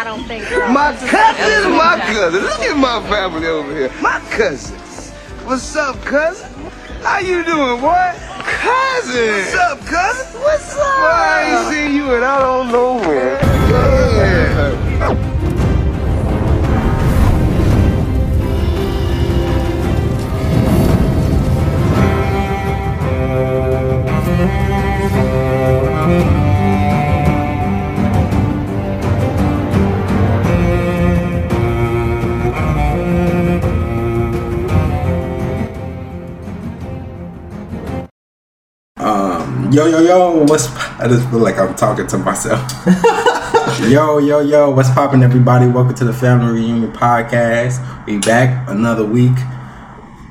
I don't think so. My cousin, my cousin. Look at my family over here. My cousins. What's up, cousin? How you doing, boy? Cousin. What's up, cousin? What's up? Boy, I ain't seen you and I don't know where. Yeah. Yo, yo, yo, what's I just feel like I'm talking to myself. yo, yo, yo, what's popping, everybody? Welcome to the Family Reunion Podcast. We back another week.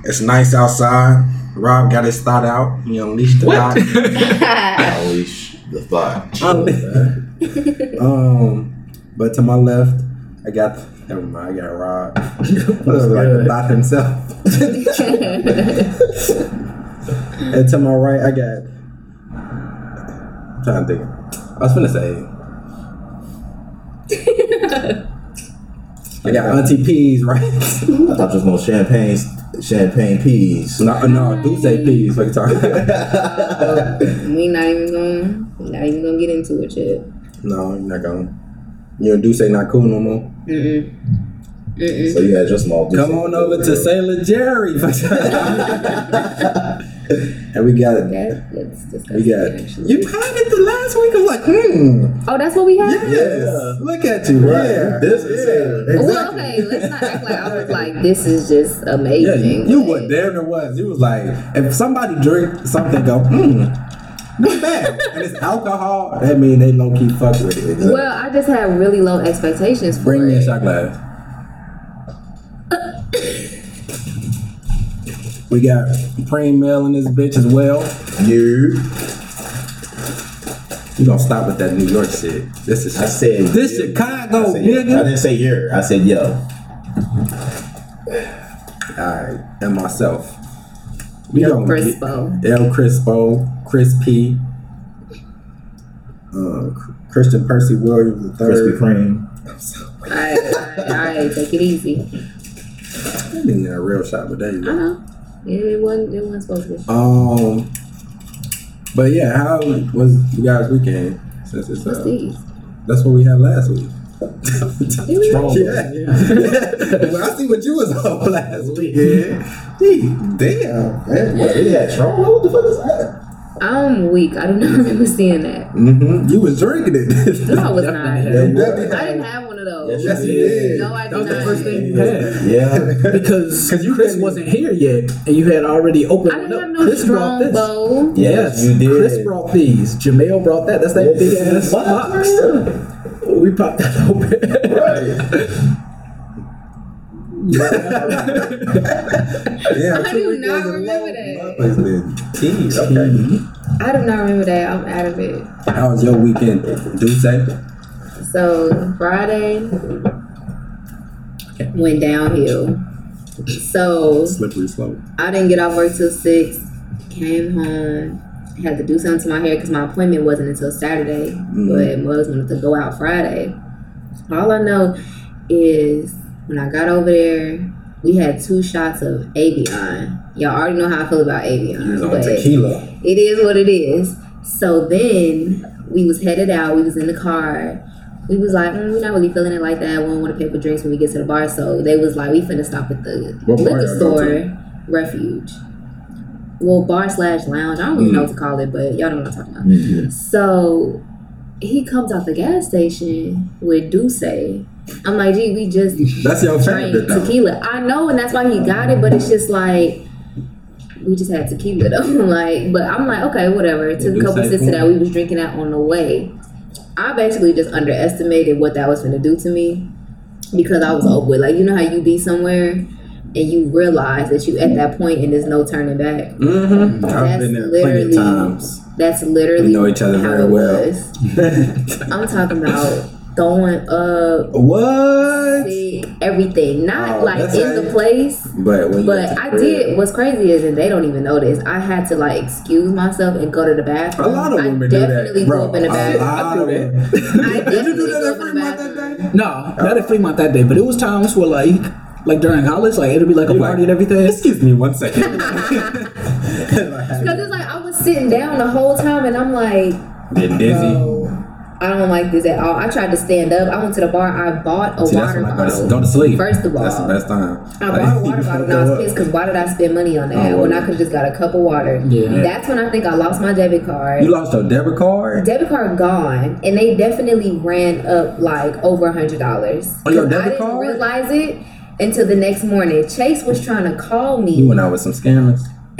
It's nice outside. Rob got his thought out. He unleashed the thought. Unleash the thought. um, but to my left, I got never mind. I got Rob. Looks like the thought himself. and to my right, I got. I'm trying to think. I was gonna say. I got Auntie Peas, right? I thought you was going champagne, champagne peas. no, no, do say peas. What you talking? We not even going. We not even gonna get into it yet. no, you're not going. You and do say not cool no more. Mm-mm. Mm-mm. So you had your small. Come on over to Sailor Jerry. and we got it. That looks disgusting. We got actually. you had it the last week. I was like, hmm. oh, that's what we had. Yes. Look at you. Right. Yeah. This is yeah. Well, okay, let's not act like I was like, this is just Yeah, amazing. you, you was damn it was. You was like, if somebody drink something, go, hmm, not bad, and it's alcohol. That mean they low key fuck with it. Well, I just had really low expectations for Bring me a it. shot glass. We got Preem Mill in this bitch as well. you. We gonna stop with that New York shit. This is I said this you. Chicago, I, said, I didn't say your. I said yo. Alright, and myself. We El gonna get- Crispo. El Crispo, Chris P, uh, Christian Percy Williams the Krispy third. Kreme. Alright, alright, take it easy. I didn't get a real shot, but there you I go. know. It wasn't, it wasn't supposed to be. Um, but yeah, how was you guys' weekend? Since it's uh, that's what we had last week. Strong. yeah, yeah. well, I see what you was on last week. Yeah. Gee, damn. Man, what, they had Trump? What the fuck is that? I'm weak. I do not remember seeing that. Mm-hmm. You was drinking it. No, I was not. I Yeah, you didn't have one of those. Yes, you Yes, did. No, I did That was the not. first thing you had. Yeah. because you Chris wasn't here yet, and you had already opened I didn't up. have no Chris brought strong this. bow. Yes, you did. Chris brought these. Jamel brought that. That's that big ass What? box. We popped that open. Right. yeah, I two do weekends not in a remember that. motherfuckers. Okay. I do not remember that. I'm out of it. How was your weekend? Do say. So Friday went downhill. So Slippery slope. I didn't get off work till six. Came home. Had to do something to my hair because my appointment wasn't until Saturday. Mm-hmm. But Muggs wanted to go out Friday. All I know is when I got over there, we had two shots of Avion. Y'all already know how I feel about Avion. Was but tequila. it is what it is. So then we was headed out. We was in the car. We was like, mm, we're not really feeling it like that. We don't want to pay for drinks when we get to the bar. So they was like, we finna stop at the What liquor store, Refuge. Well, bar slash lounge. I don't really know what to call it, but y'all know what I'm talking about. Mhm. So he comes out the gas station with D'usse. I'm like, gee, we just That's your drank favorite though. tequila. I know, and that's why he got it, but it's just like we just had tequila though. like, but I'm like, okay, whatever. It Took a couple sips of that. We was drinking that on the way. I basically just underestimated what that was gonna do to me because I was over with. Like, you know how you be somewhere and you realize that you at that point and there's no turning back. Mm-hmm. I've been there plenty of literally- times. That's literally We know each other how very it well. was. I'm talking about throwing up, What? sick, everything. Not Oh, like that's in the place. But when But I crib- did. What's crazy is, and they don't even know this. I had to like excuse myself and go to the bathroom. A lot of I women do that, definitely bro. go up in the A bathroom. lot I do of that. women. I Did you do that go at to the Fremont that day? No, not at Fremont that day, but it was times where like, like during college, like it'll be like a You party like, and everything. Excuse me one second. Because it's like I was sitting down the whole time, and I'm like, Getting dizzy. bro, I don't like this at all. I tried to stand up. I went to the bar. I bought a See, water when I go bottle. to, go to sleep. First of all, that's the best time. I bought a water bottle and I was pissed because why did I spend money on that Oh, when I could just got a cup of water? Yeah. That's when I think I lost my debit card. You lost your debit card? debit card gone, and they definitely ran up like over a hundred dollars. On your debit I didn't card? realize it until the next morning. Chase was trying to call me. You went out with some scammers.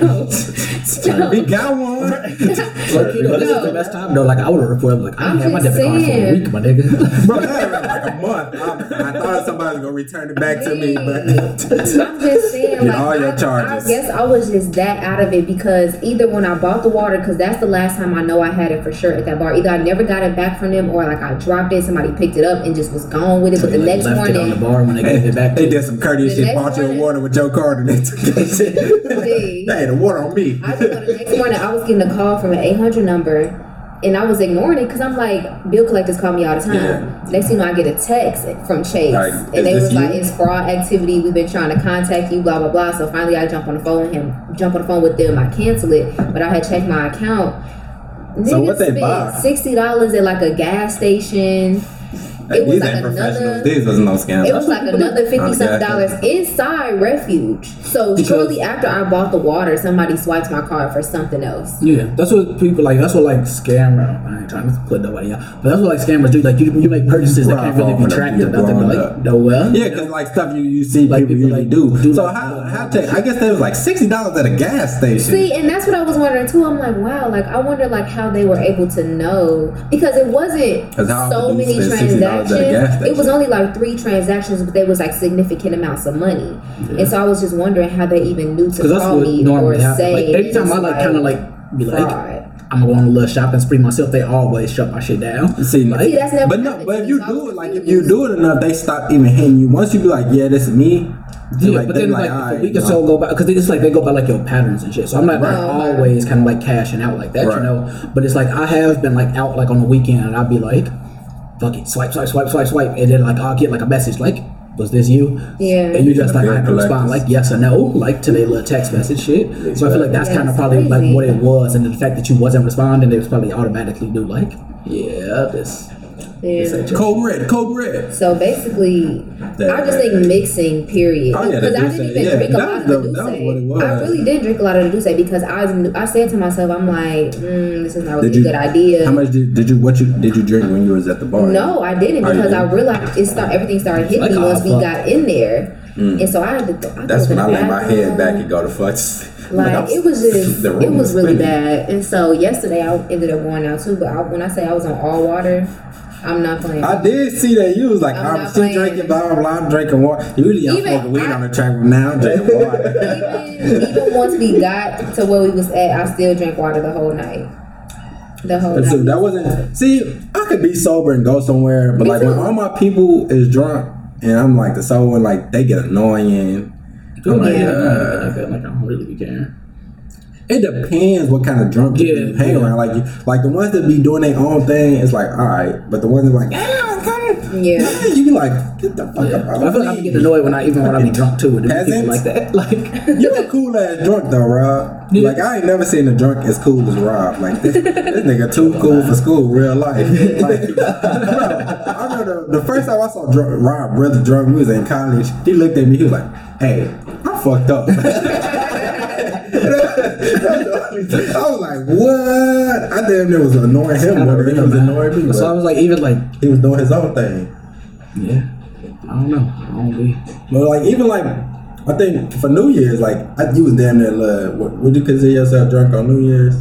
no, no. He got one. Like, you know, this is the best time though. Like I would have reported, like I I'm ain't had my debit card for a week, my nigga. Bro, like a month. I, I thought somebody was gonna return it back to me, but I'm just saying, Get like, all your I, charges. I guess I was just that out of it because either when I bought the water, because that's the last time I know I had it for sure at that bar. Either I never got it back from them, or like I dropped it, somebody picked it up and just was gone with it. But the Like, next left it on the morning, bar when they gave it back. they did some courteous The shit. next Bought you a water with Joe Carter. and they took that shit. The water on me. I the next morning I was getting a call from an 800 number. And I was ignoring it because I'm like, bill collectors call me all the time. Yeah. Next thing you know, I get a text from Chase, Like, and they was like, you? "It's fraud activity. We've been trying to contact you, blah blah blah." So finally, I jump on the phone with him, jump on the phone with them. I cancel it, but I had checked my account. So Niggas what they buy? Sixty dollars at like a gas station. It was these like ain't professionals. These was no scams. It was like another fifty something dollars inside Refuge. So shortly after I bought the water, somebody swiped my card for something else. Yeah, that's what people like. That's what like scammer. I ain't trying to put nobody out, but that's what like scammers do. Like you, you make purchases that can't really be tracked or nothing. growing Like no well, Yeah, because like stuff you, you see Like people, people, usually like, do. do So like- how how take? I guess that was like sixty dollars at a gas station. See, and that's what I was wondering too. I'm like, wow, like I wonder like how they were able to know because it wasn't so often do you many spend $60 at a gas transactions. It was only like three transactions, but they was like significant amounts of money. And so I was just wondering how they even knew to call me or happens. say. Like anytime it's I like kind of like be like, fraud. I'm gonna go on a little shopping spree myself. They always shut my shit down. See, like, See, that's never but no, but if you do it, like if you do it enough, they stop even hitting you. Once you be like, yeah, this is me. Yeah, like, but then like, like, all if a right, week or no. so go by because it's like they go by like your patterns and shit. So I'm not like Right. always kind of like cashing out like that, Right. you know. But it's like I have been like out like on the weekend and I'd be like, fuck it, swipe, swipe, swipe, swipe, swipe, and then like I'll get like a message like, was this you? Yeah. And you just like I have to respond like yes or no, like to their little text message shit. So I feel like that's Yeah, kind of it's probably like what it was, and the fact that you wasn't responding, it was probably automatically do like, yeah, this. This Yeah. Code red, code red. So basically, That- I just think mixing. Period. Oh, yeah, Because the I didn't even yeah, drink a that lot was of the the- what it D'usse. was. I really did drink a lot of the D'usse because I was, I said to myself, I'm like, mm, this is not really Did you? a good idea. How much did, did you? What you did you drink when you was at the bar? No, I didn't Oh, because I didn't? realized it start everything started hitting Like me once we alpha. got in there, and so I had to. Th- I Mm. That's when I in lay my head back and go to fucks. Like it was just, it was really spinning. bad. And so yesterday I ended up going out too. But I, when I say I was on all water, I'm not playing. I did see that you was like, I'm I'm, not she playing. drinking blah blah blah. I'm drinking water. Usually I'm Even smoking weed I- on the track, but now I'm drinking water. even, even once we got to where we was at, I still drank water the whole night. The whole So night. that wasn't. See, I could be sober and go somewhere, but Me like when all my people is drunk and I'm like the sober, one, like they get annoying. I'm like, uh, like that. Like I don't really be caring. It depends what kind of drunk people Yeah, you hang yeah. around. Like, like the ones that be doing their own thing, it's like all right, but the ones that like, ah, come. Yeah. you be like, get the fuck Yeah. up. But I feel like I be getting annoyed when I even when I be drunk too. With people like that, like. you're a cool ass drunk though, Rob. Yeah. Like I ain't never seen a drunk as cool as Rob. Like this, this nigga too cool for school, real life. Like, bro, I remember the, the first time I saw drunk, Rob really drunk. We was in college. He looked at me. He was like, "Hey, I fucked up." I was like, "What?" I damn near was annoying him more than he was annoying me. So I was like, even like, he was doing his own thing. yeah, I don't know. I don't be. But like even like I think for New Year's, like I, you was damn near uh, what would you consider yourself drunk on New Year's?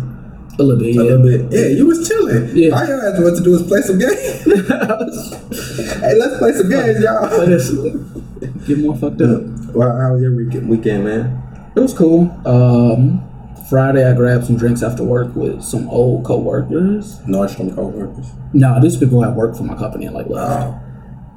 A little bit, A yeah. little bit. Yeah, you was chilling. Yeah. All ass wanted to do was play some games. hey, let's play some games, y'all. Get more fucked up. Well, how was your weekend, weekend man? It was cool. Um, Friday, I grabbed some drinks after work with some old coworkers. Nordstrom coworkers. No, these people that work for my company and like left.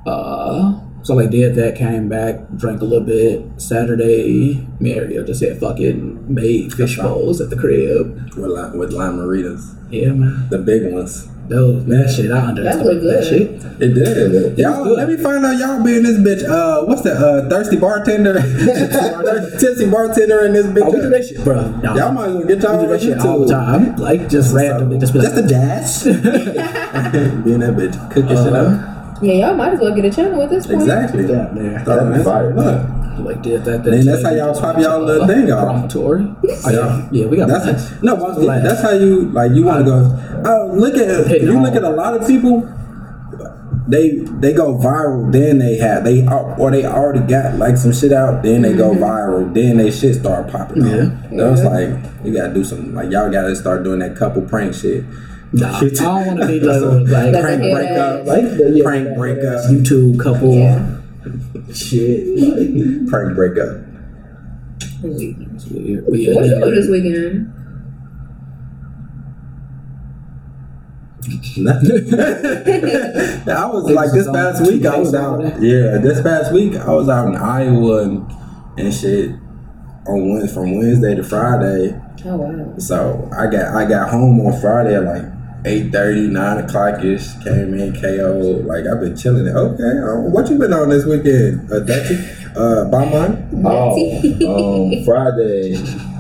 Uh, so like did that, came back, drank a little bit. Saturday, Mario just said fucking made fish bowls at the crib. With lime, with lime Maritas. Yeah, man. The big ones. Those that shit, I underestimated that good. shit. It did. Y'all, let me find out y'all be in this bitch. Uh, what's that? Uh, thirsty bartender, tipsy bartender in this bitch. Oh, we do that shit, bro. No, Y'all might as well get we y'all do that on shit all the time. Like just randomly, just be Just like, a dash. be in that bitch, cooking shit up. Yeah, y'all might as well get a channel with this point. Exactly. Yeah, yeah. Throw them in. Fire. Look. like did that. that Then that's how y'all pop y'all little thing off. Promontory. Oh, yeah, yeah, we got That's plans. no, but that's how you like. You want to go. Oh, look at Hitting you. all. Look at a lot of people. They they go viral. Then they have they uh, or they already got like some shit out. Then they go mm-hmm. viral. Then they shit start popping. Yeah. off. So it's like you gotta do something. Like y'all gotta start doing that couple prank shit. Nah, I don't want to be like, like Like prank a breakup, like the yeah, prank breakup, YouTube couple Yeah. shit. prank breakup. It's weird. But yeah, What you do this weekend? I was like this past week. I was out. Yeah, this past week I was out in Iowa and, and shit on from Wednesday to Friday. Oh wow. So I got I got home on Friday at like 8.30, 9 o'clock ish. Came in KO. Like I've been chilling. Okay, what you been on this weekend, uh, Dutchy? Uh, Bomon? Oh, um, Friday.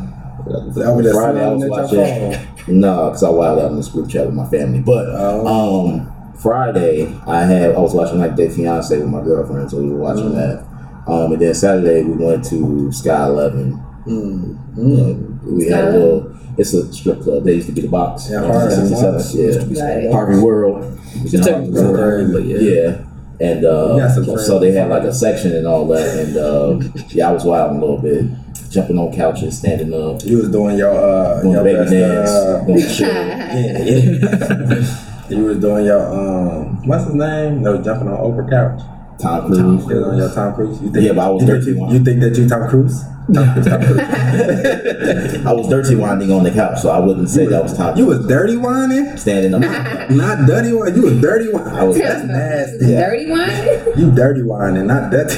Over there Friday, I was smiling at your watching. No, because I wild out in this group chat with my family. But Oh. um, Friday, I had I was watching like Day Fiance with my girlfriend, so we were watching that. Um, and then Saturday we went to Sky Eleven. And we had a little. It's a strip club. They used to be the box. Yeah, on Harvey. 67, Yeah, Right. Harvey World. Harvey World. but yeah. Yeah. And uh, You got some so they had like a section and all that, and uh, yeah, I was wild a little bit, jumping on couches, standing up, You was doing your uh doing your baby best, dance, uh, doing shit. yeah, yeah. you was doing your um what's his name? No, jumping on Oprah couch. Tom Cruise. You was on your Tom Cruise. You think, Yeah, but I was dirty you, you think that you Tom Cruise? Tom Cruise, Tom Cruise. I was dirty winding on the couch, so I wouldn't say that was Tom. You was dirty whining, standing up. not dirty whining. You was dirty I was That's nasty. Yeah. Dirty one? You dirty whining, not dirty.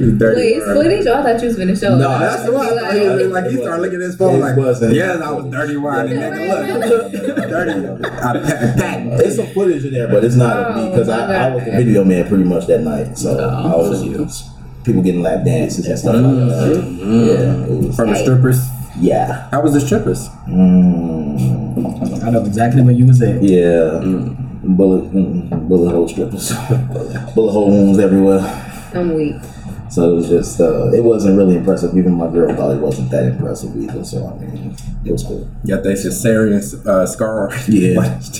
You dirty Wait, it's whining. footage? Oh, I thought you was finna show. No, us. that's the one. Like, he, was like he started looking at his phone like, wasn't. yes, I was dirty whining, nigga. Look, dirty. I pat, pat. There's some footage in there, but it's not of me Oh, because I, I was the video man pretty much that night. So I Oh, was for you. people getting lap dances and stuff like that. Yeah, it was, From the strippers. yeah, How was the strippers? mm, I know exactly where you was at. yeah. Bullet, mm, bullet hole strippers, bullet hole wounds everywhere. I'm weak. So it was just, uh, it wasn't really impressive. Even my girl thought it wasn't that impressive either. So I mean, it was cool. Got that cesarean uh, scar. Yeah.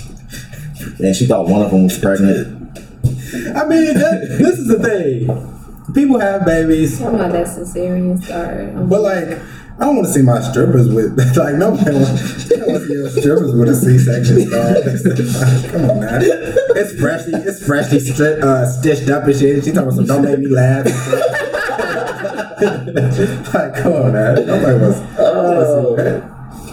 And she thought one of them was pregnant. I mean, that, this is the thing. People have babies, Talking about that cesarean scar. But like, I don't want to see my strippers with like nobody wants. I don't want to see your strippers with a C-section. Come on, man. It's freshly, it's freshly stri- uh, stitched up and shit. She talking some don't make me laugh. like, come on, man. Nobody wants. I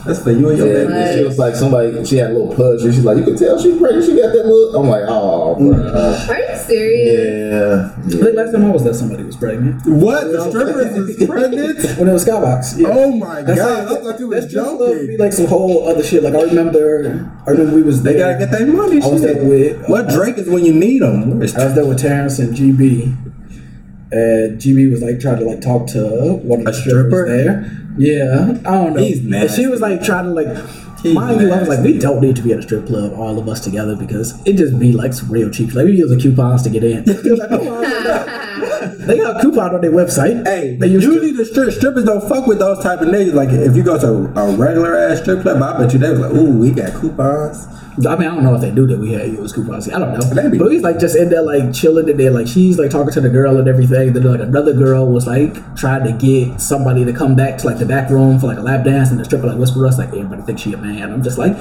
That's for you and your baby. And she was like, somebody, she had a little pudge, and she's like, you can tell she's pregnant. She got that look. I'm like, oh, bro. Mm. Are you serious? Yeah. I think last time I was there, somebody was pregnant. What? The strippers is pregnant? When it was Skybox. Yeah. Oh my That's god! like- I thought you was That's just love joking. be like some whole other shit. Like I remember, I remember we was They gotta get their money. I was shit. there with. What uh, Drake is when you need them? I was there with Terrence and GB. And GB was like trying to like talk to one of the stripper? strippers there. Yeah, I don't know. He's And she was like trying to like. He's mind you, I was like, we don't need to be at a strip club, all of us together, because it just be like some real cheap. Like we use the coupons to get in. She was like, oh, "Come on, they got a coupon on their website. Hey, they usually the strip, strippers don't fuck with those type of niggas. Like if you go to a regular ass strip club, I bet you they was like, "Ooh, we got coupons." I mean, I don't know if they knew that we had use coupons. I don't know. Maybe. But he's like just in there like chilling and then like she's like talking to the girl and everything. And Then like another girl was like trying to get somebody to come back to like the back room for like a lap dance and the stripper like whispered us like everybody thinks she a man. I'm just like,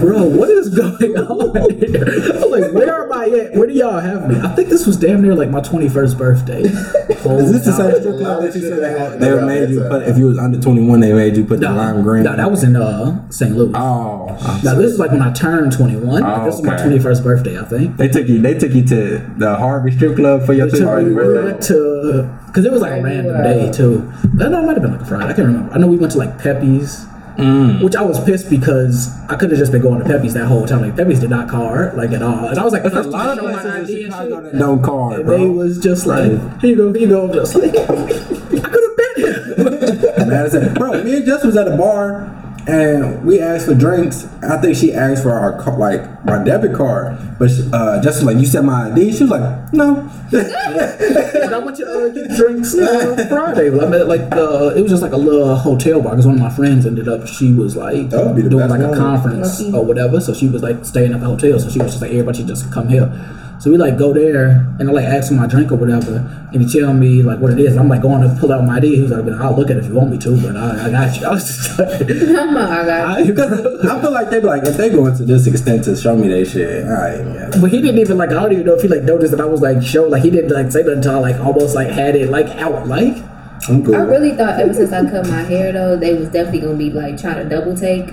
bro, what is going on here? I'm like, where am I at? Where do y'all have me? I think this was damn near like my 21st birthday. Like whole Is this the same time- strip club that you said they, had, they Never made you put if you was under twenty one they made you put the lime green? no, that was in uh, St. Louis. oh, now this is like when I turned 21. Oh, this is my 21st birthday, I think. they took you they took you to the Harvey strip club for your They took 21st birthday. to because it was like a random day too. I know it might have been like a Friday. I can't remember. I know we went to like Pepe's, Mm. which I was pissed because I could have just been going to Pepe's that whole time. Like Pepe's did not card like at all, and I was like, There's a first lot of time I showed my places in ID and Chicago that don't card, and they was just like, here you go, here you go. I'm just like, I could have been here. Madison. Bro, me and Jess was at a bar and we asked for drinks. I think she asked for our like my debit card, but uh, just like, "You said my ID." She was like, "No." And I went to uh, get drinks uh, Friday. I met like the it was just like a little hotel bar because one of my friends ended up she was like That would be the doing best like a conference or whatever. So she was like staying at the hotel. So she was just like everybody should just come here. So we like go there and I like ask him my drink or whatever, and he tell me like what it is. I'm like going to pull out my ID. He was like, "I'll look at it if you want me to, but I, I got you." I was just like, oh I'm I got I- I feel like they be like, if they going to this extent to show me that shit, all right, yeah. But he didn't even like. I don't even know if he like noticed that I was like show like he didn't like say nothing until I like almost like had it like out like. I'm cool. I really thought ever since I cut my hair though, they was definitely gonna be like trying to double take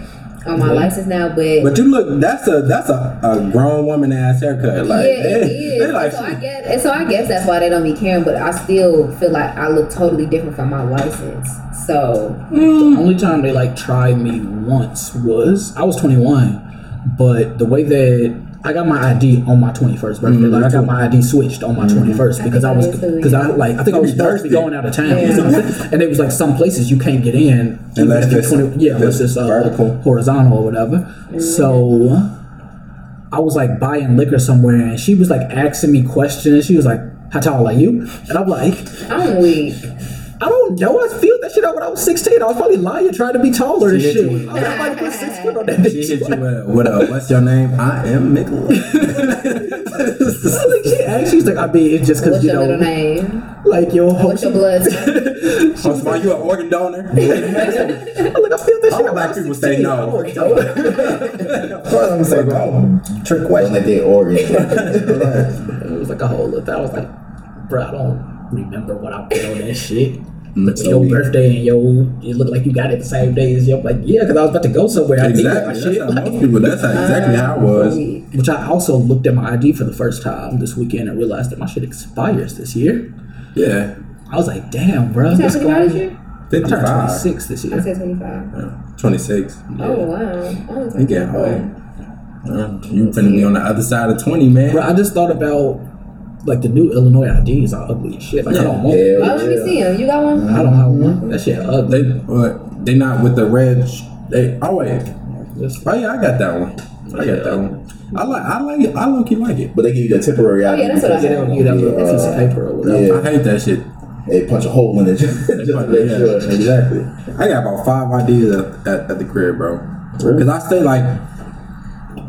on my license now, but, But you look, that's a that's a, a grown woman ass haircut. Like, yeah, it they, is. they like, so I guess, and so I guess that's why they don't be caring. But I still feel like I look totally different from my license. So mm. The only time they like tried me once was I was 21, but the way that I got my ID on my 21st birthday, Mm-hmm. like I got my ID switched on my 21st because I, I was think I did too, because I like I think I was be supposed to be going out of town, Yeah. or something. and it was like some places you can't get in even Unless if you're it's- 20 yeah, unless it's it's uh, vertical. horizontal or whatever. So. I was like buying liquor somewhere, and she was like asking me questions. She was like, "How tall are you?" And I'm like, I'm weak. I don't know. I feel that shit out when I was 16. I was probably lying, trying to be taller and She hit shit. you. I was like, I put six foot on that she bitch. hit you with a, with a what's your name? I am Nicholas. like she asked, she's like, I mean, it's just because What's you your middle know, name? like your whole. What's your blood type? Oh, so are you an organ donor? I'm like, I feel this All shit. out black when I people was say no. I don't know. Of course I'm gonna say no. Trick Don't question. let that organ. it was like a whole. Lot. I was like, bro, I don't remember what I put on that shit. But it's your birthday and yo, you look like you got it the same day as you. I'm like, yeah, because I was about to go somewhere. I needed my Exactly. shit. That's how most people. That's how, exactly how it was. Which I also looked at my ID for the first time this weekend and realized that my shit expires this year. Yeah. I was like, damn, bro. You What's turned going 25 this on? year? I turned 55. 26 this I said 25. 26. Oh, wow. You turned get 24. home. Uh, You finna be on the other side of 20, man. Bro, I just thought about like the new Illinois IDs are ugly as shit. Like I don't want Hell Oh, let me yeah. see him. You got one? I don't have one. That shit ugly. They, what, they not with the red. sh- They, oh, wait. Oh, yeah, I got that one. I got that one. I like, I like it. I look, you like it. But they give you the temporary Oh, ID. yeah, that's what I because They don't give you that little uh, piece of paper or whatever. yeah. I hate that shit. They punch a hole in it just, just to make Yeah, sure. exactly. I got about five ideas at, at, at the crib, bro. Because I stay like,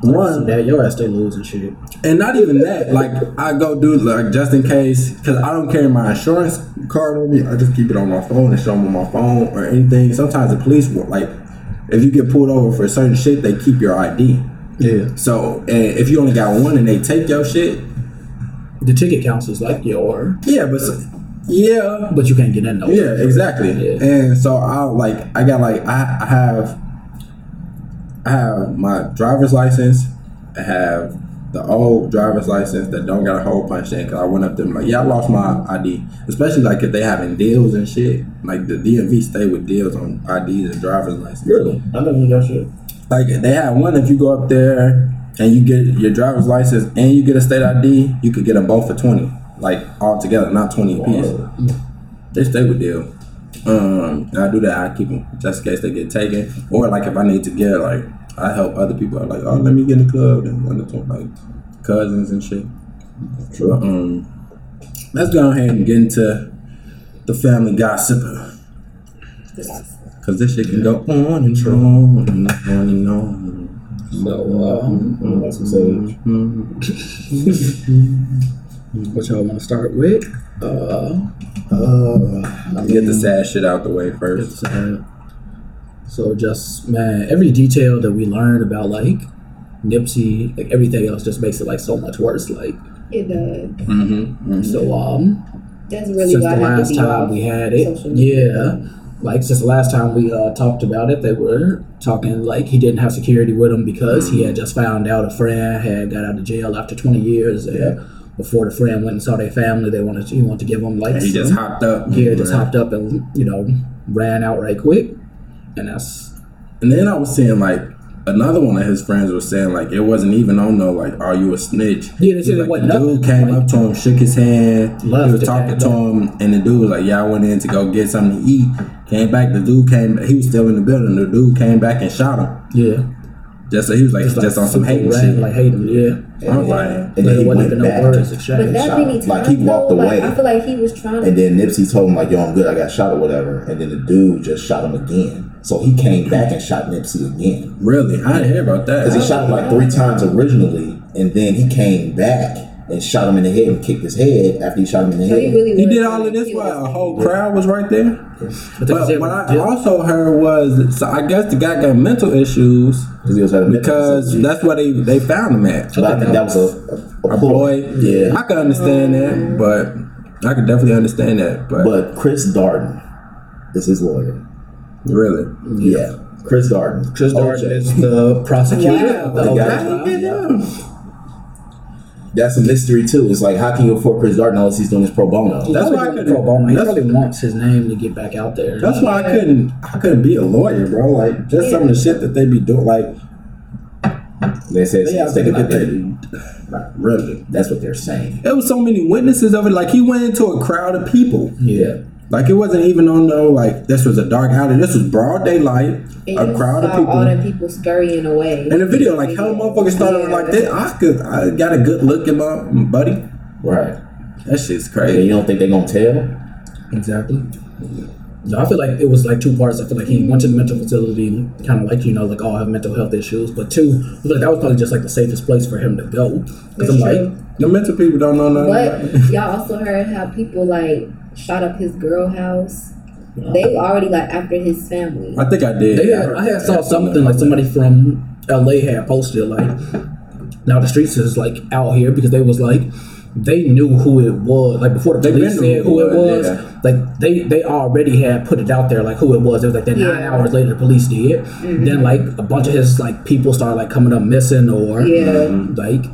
one, Yeah, your ass stay losing shit. And not even that, like I go do like just in case, because I don't carry my insurance card on me. I just keep it on my phone and show them on my phone or anything. Sometimes the police will like, if you get pulled over for certain shit, they keep your ID. Yeah. So and if you only got one and they take your shit, The ticket counts as like your, yeah, but s- yeah, but you can't get in though. yeah, exactly. Yeah. And so I like I got like I, I have I have my driver's license. I have the old driver's license that don't got a hole punched in because I went up there and like, yeah, I lost my ID. Especially like if they having deals and shit. Like the DMV stay with deals on IDs and driver's license. Really? I never knew that shit. Like they have one if you go up there and you get your driver's license and you get a state ID, you could get them both for twenty, like all together, not twenty a piece. They stay with deal. Um, I do that. I keep them just in case they get taken, or like if I need to get like I help other people. I like oh, let me get in the club and one of them, like cousins and shit. True. Um, let's go ahead and get into the family gossip. Cause this shit can go on and on and on and on. So, uh, Mm, that's what y'all want to start with? Uh, Uh, Get the sad shit out the way first. It's, so just man, every detail that we learned about like Nipsey, like everything else, just makes it like so much worse. Like Mm-hmm. so, um, That's really since the I have to last time we had it. Yeah. Like since the last time we uh, talked about it, they were talking like he didn't have security with him because he had just found out a friend had got out of jail after 20 years. And before the friend went and saw their family, they wanted to, he wanted to give them like And he just hopped up. yeah, just hopped up and you know ran out right quick, and that's And then I was seeing like another one of his friends was saying like it wasn't even on no like are you a snitch? Yeah, they said He it the dude nothing, came like- up to him, shook his hand. Left he was talking to him, and the dude was like, "Yeah, I went in to go get something to eat." Came back, the dude came. He was still in the building. The dude came back and shot him. yeah, Just so he was like just, on some super hating shit. like hating, yeah. I was like, And There then he wasn't went even no back. words But that many him. times, Like, he walked though, like, away. I feel like he was trying. And then Nipsey told him like, "Yo, I'm good. I got shot or whatever." And then the dude just shot him again. So he came back and shot Nipsey again really? I didn't hear about that. because he shot him like three times originally, and then he came back and shot him in the head and kicked his head after he shot him in the so he head. really He did all of this while a whole crowd was right there. But, But what I also heard was, so I guess the guy got mental issues Because he was at mental that's where they, they found him at. But I think that was a, a, A boy. Yeah. I can understand that, but I can definitely understand that. But, But Chris Darden is his lawyer. Really, Yeah. Chris Darden. Chris Darden OJ. is the prosecutor of the guy- yeah. That's a mystery too. It's like how can you afford Chris Darden unless he's doing this pro bono? That's why I couldn't- pro bono. He probably wants his name to get back out there. that's why I couldn't I couldn't be a lawyer, bro. Like just some of the shit that they be doing, like They say it's to mistaken get identity. that. Really, That's what they're saying. there was so many witnesses of it. Like he went into a crowd of people. yeah. Like it wasn't even on no like this was a dark alley. This was broad daylight. And A you crowd of people. all the people scurrying away. In the video, like how motherfuckers started Yeah. like this. I could I got a good look at my buddy. Right. That shit's And crazy. you don't think they're gonna tell? Exactly. No, I feel like it was like two parts. I feel like he went to the mental facility, kind of like you know, like all have mental health issues. But two, I feel like that was probably just like the safest place for him to go. Because I'm That's like. The mental people don't know nothing. about. But y'all also heard how people like shot up his girl house. They already like after his family. I think I did. they had, I had saw something like somebody from LA had posted like, now the streets is like out here because they was like. They knew who it was, like before the police knew said who who it it was, was. yeah. Like they, they already had put it out there, like who it was. It was like then nine hours later, the police did. Mm-hmm. Then like a bunch of his like people started like coming up missing or Yeah. like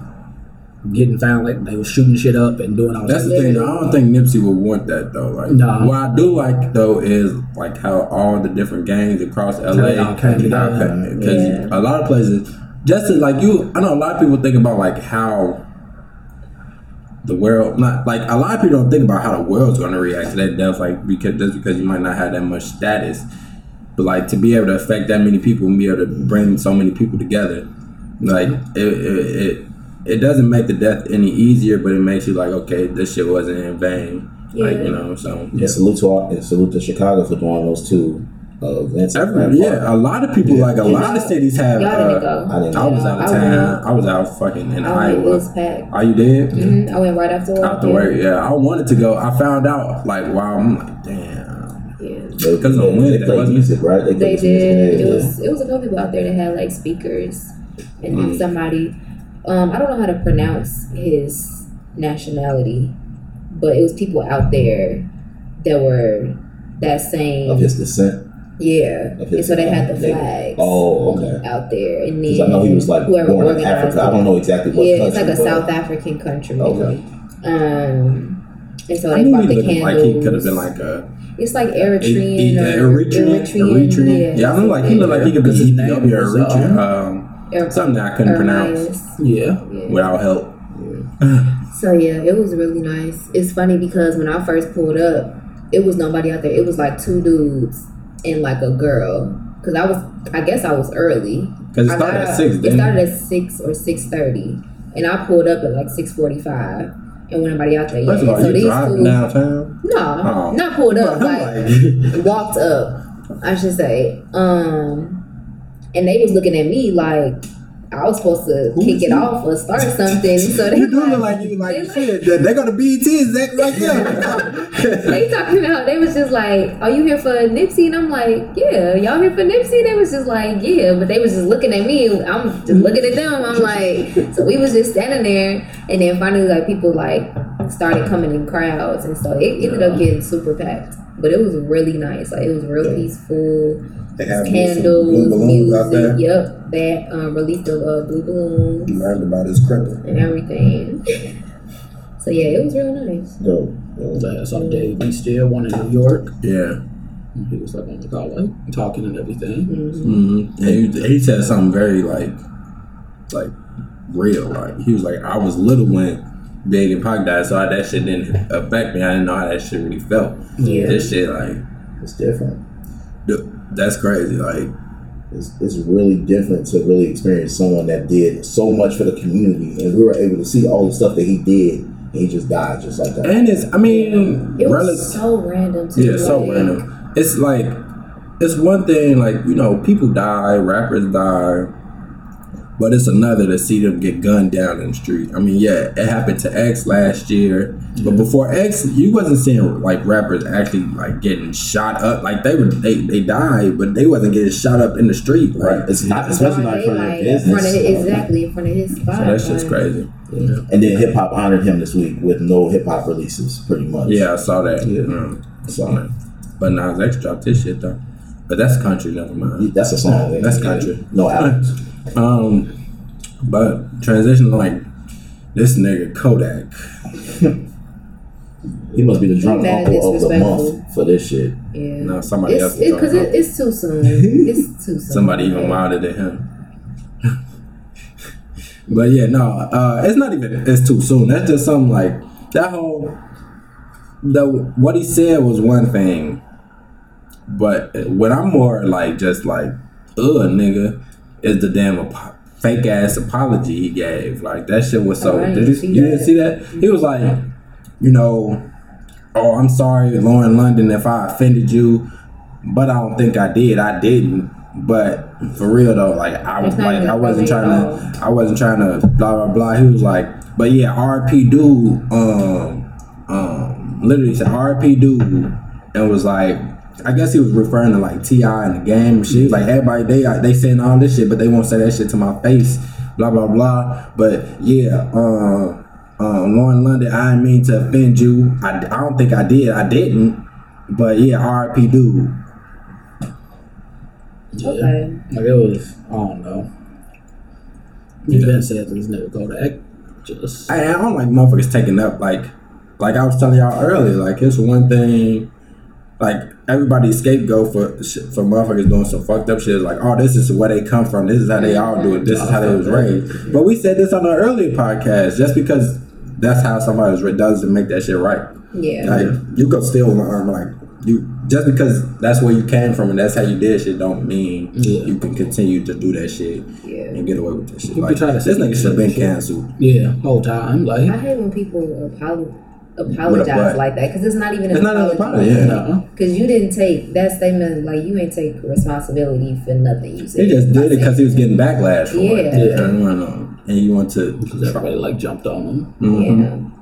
getting found. Like they were shooting shit up and doing all That's that. That's the thing. Though. I don't think Nipsey would want that though. Like, Nah. what I do like though is like how all the different gangs across LA all came together. because Yeah. a lot of places, just as like you, I know a lot of people think about like how the world, not like a lot of people don't think about how the world's going to react to that death, like because just because you might not have that much status, but like to be able to affect that many people and be able to bring so many people together, like it, it, it it doesn't make the death any easier, but it makes you like, okay, this shit wasn't in vain. Like, you know, so And salute to all, and salute to Chicago for doing those two uh, events. Every, yeah, a lot of people, like a lot of cities have. Y'all didn't Uh, go. I didn't I was out of town. I was out fucking in I went, was Iowa. packed. Are you dead? Mhm. I went right after work. Out the way, yeah. I wanted to go. I found out like wow. I'm like, damn. Yeah. They, Because on they, Wednesday, they played wasn't music, right? They played some did. music. It Yeah. was it was a couple people out there that had like speakers, and Mm. somebody. Um, I don't know how to pronounce his nationality, but it was people out there that were that same. of his descent. Yeah, Of and so they had the they- flags. Oh, okay. Out there, and then I know he was like whoever born in organized Africa. I don't know exactly what yeah, country. it's like a but- South African country. Okay. Um, and so I they knew the candles. like he could have been like a It's like Eritrean. E- or Eritrean, Eritrean. Yeah, I know. Like he looked like he could be Because his name Ethiopia or Eritrean. um, Something that I couldn't pronounce Yeah. Yeah. without help. So yeah, it was really nice. It's funny because when I first pulled up, it was nobody out there. It was like two dudes and like a girl. Cause I was, I guess I was early. Because it started at six. It started at six or six thirty, and I pulled up at like six forty-five, and when nobody out there yet. All, so you these driving two, downtown. no, Oh. not pulled up, like like, walked up, I should say. Um, and they was looking at me like I was supposed to kick it off or start something. So they you do like, look like you like like- shit. They go to BET exactly like that. they talking about they was just like, Are you here for Nipsey? And I'm like, Yeah, y'all here for Nipsey? They was just like, Yeah, but they was just looking at me. I'm just looking at them. I'm like, so we was just standing there and then finally like people like started coming in crowds, and so it ended up getting super packed. But it was really nice. Like it was real peaceful. They have Candles, blue balloons out there. music. Yep, that um, released the uh, blue balloons Learned about his cripple. and everything. so yeah, it was real nice. Dope. Last update, we still one in New York. Yeah. He was like on the call, like talking and everything. Mm-hmm. And he, he said something very like, like real. Like he was like, I was little when Big and Pac died, so that shit didn't affect me. I didn't know how that shit really felt. Yeah. This shit like, It's different. Th- that's crazy. Like, It's, it's really different to really experience someone that did so much for the community, and we were able to see all the stuff that he did, and he just died just like that. and it's I mean, It was relative. so random. Too. Yeah, so random. It's like it's one thing like you know people die, rappers die, but it's another to see them get gunned down in the street. I mean, yeah, it happened to X last year, but before X, you wasn't seeing like rappers actually like getting shot up. Like they were they they died, but they wasn't getting shot up in the street. Like, Right. It's not, especially not in front of like, their front of business. exactly in front of his spot. So that's just like, crazy. And then hip hop honored him this week with no hip hop releases, pretty much. Yeah, I saw that. Yeah. Mm, I saw that. But Nas X dropped this shit though. But that's country, never mind. That's a song. That's country. No albums. Um, but transition like this nigga Kodak. He must be the drunk uncle of the month for this shit. Yeah. No, somebody else. It's is because talking it, it's too soon. It's too soon. Somebody even wilder than him. but yeah, no, uh, it's not even. It's too soon. That's just something like that whole. The what he said was one thing, but what I'm more like just like, ugh, nigga, is the damn ap- fake ass apology he gave. Like that shit was so. Did you, see you didn't that. see that? He was like, you know, oh, I'm sorry, Lauren London, if I offended you, but I don't think I did. I didn't. But for real though, like I wasn't like I wasn't trying to I wasn't trying to blah blah blah. He was like, but yeah, RP dude, um, um, literally said RP dude, and was like. I guess he was referring to like T.I. in the game. and She was like, everybody they they saying all this shit, but they won't say that shit to my face. Blah blah blah. But yeah, uh, uh, Lauren London, I didn't mean to offend you. I, I don't think I did. I didn't. But yeah, RP dude. Yeah. Okay. Like it was, I don't know. He been said this nigga Kodak just I, I don't like motherfuckers taking up like like I was telling y'all earlier. Like it's one thing. Like everybody's scapegoat for for motherfuckers doing some fucked up shit. Like oh, this is where they come from. This is how they all do it. This is how they was raised. But we said this on our earlier podcast. Just because that's how somebody was raised doesn't make that shit right. Yeah. Like you could still learn like you just because that's where you came from and that's how you did shit don't mean Yeah. you can continue to do that shit Yeah. and get away with that shit. be Like, trying to this say nigga should have been canceled. yeah whole time like I hate when people apolo- apologize butt. like that because it's not even an It's not an apology, yeah. no. Because you didn't take that statement, like you ain't take responsibility for nothing you said. He just did it because he was getting backlash from it. Yeah. And, you know, and he wanted to. Because everybody like jumped on him. Mhm.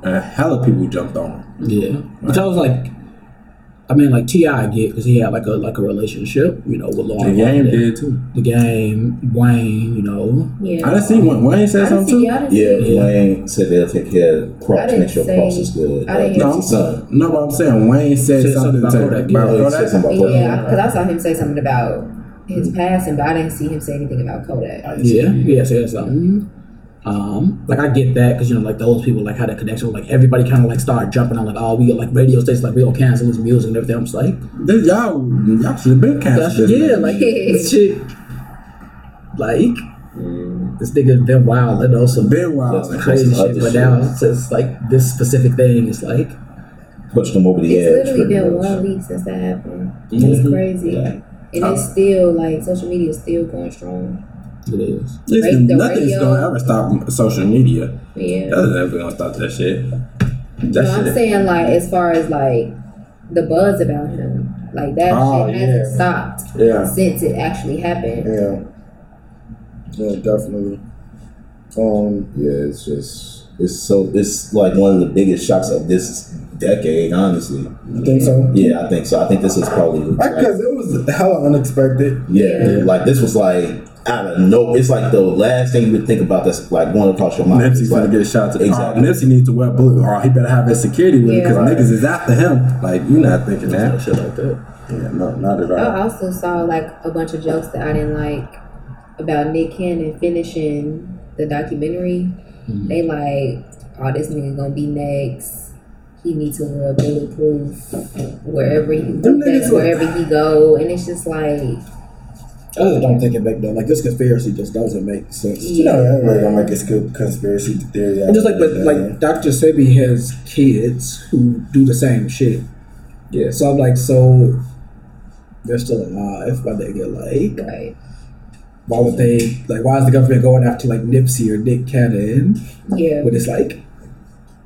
Yeah. And a hell of people jumped on him. Yeah, which I was like, I mean, like T.I. I get because he had like a like a relationship, you know, with The Lauren. game London. did too. The game, Wayne, you know. Yeah. I didn't see Wayne, Wayne said I didn't something see, too. I didn't Yeah, see. Wayne said they'll take care of I didn't make sure say- Kross is good. I didn't hear- No, his son. No, but I'm saying Wayne said, Said something, something to, about Kodak, yeah. about Kodak. said something about Yeah, because I saw him say something about his mm-hmm. passing, but I didn't see him say anything about Kodak. I Yeah, it. yeah, so that's something. Um, like I get that because you know, like those people like had a connection. Like everybody kind of like started jumping on like, oh, we got like radio stations, like we gonna cancel his music and everything. I'm just like, This, y'all, y'all should have been that's, canceled. yeah, like this shit, like Mm. this nigga's been wild and also been wild. That's crazy shit. But shit. now it's just like this specific thing is like, Pushed him over the It's edge. literally been much. one week since that happened. It's crazy. Yeah. And it's still like social media is still going strong. It is. Listen, the nothing's radio- gonna ever stop social media. Yeah. Nothing's ever gonna stop that shit. That No, I'm saying like as far as like the buzz about him, like that Oh, shit hasn't yeah. stopped Yeah. since it actually happened. Yeah. Yeah, definitely. Um, Yeah, it's just it's so it's like one of the biggest shocks of this decade, honestly. you think so? Yeah, I think so. I think this is probably Because it was hella unexpected. yeah, Yeah. like this was like out of no. It's like the last thing you would think about that's like going across your mind. Nipsey's It's gonna like, get shot to the Exactly. Exactly. Nipsey needs to wear blue, or he better have his security with it because Yeah. niggas is after him. Like you're not thinking No that? shit like that. Yeah, no, not at all. I also saw like a bunch of jokes that I didn't like about Nick Cannon finishing the documentary. Mm-hmm. They like, oh, this nigga gonna be next. He needs to wear bulletproof wherever he Them niggas- wherever he go, and it's just like, I just don't think it make no like this conspiracy just doesn't make sense. You know, everybody gonna make a scoop conspiracy theory. And just like, but like Dr. Sebi has kids who do the same shit. yeah, So I'm like, so they're still alive, but they get like, right, why would they like? Why is the government going after like Nipsey or Nick Cannon yeah, when it's like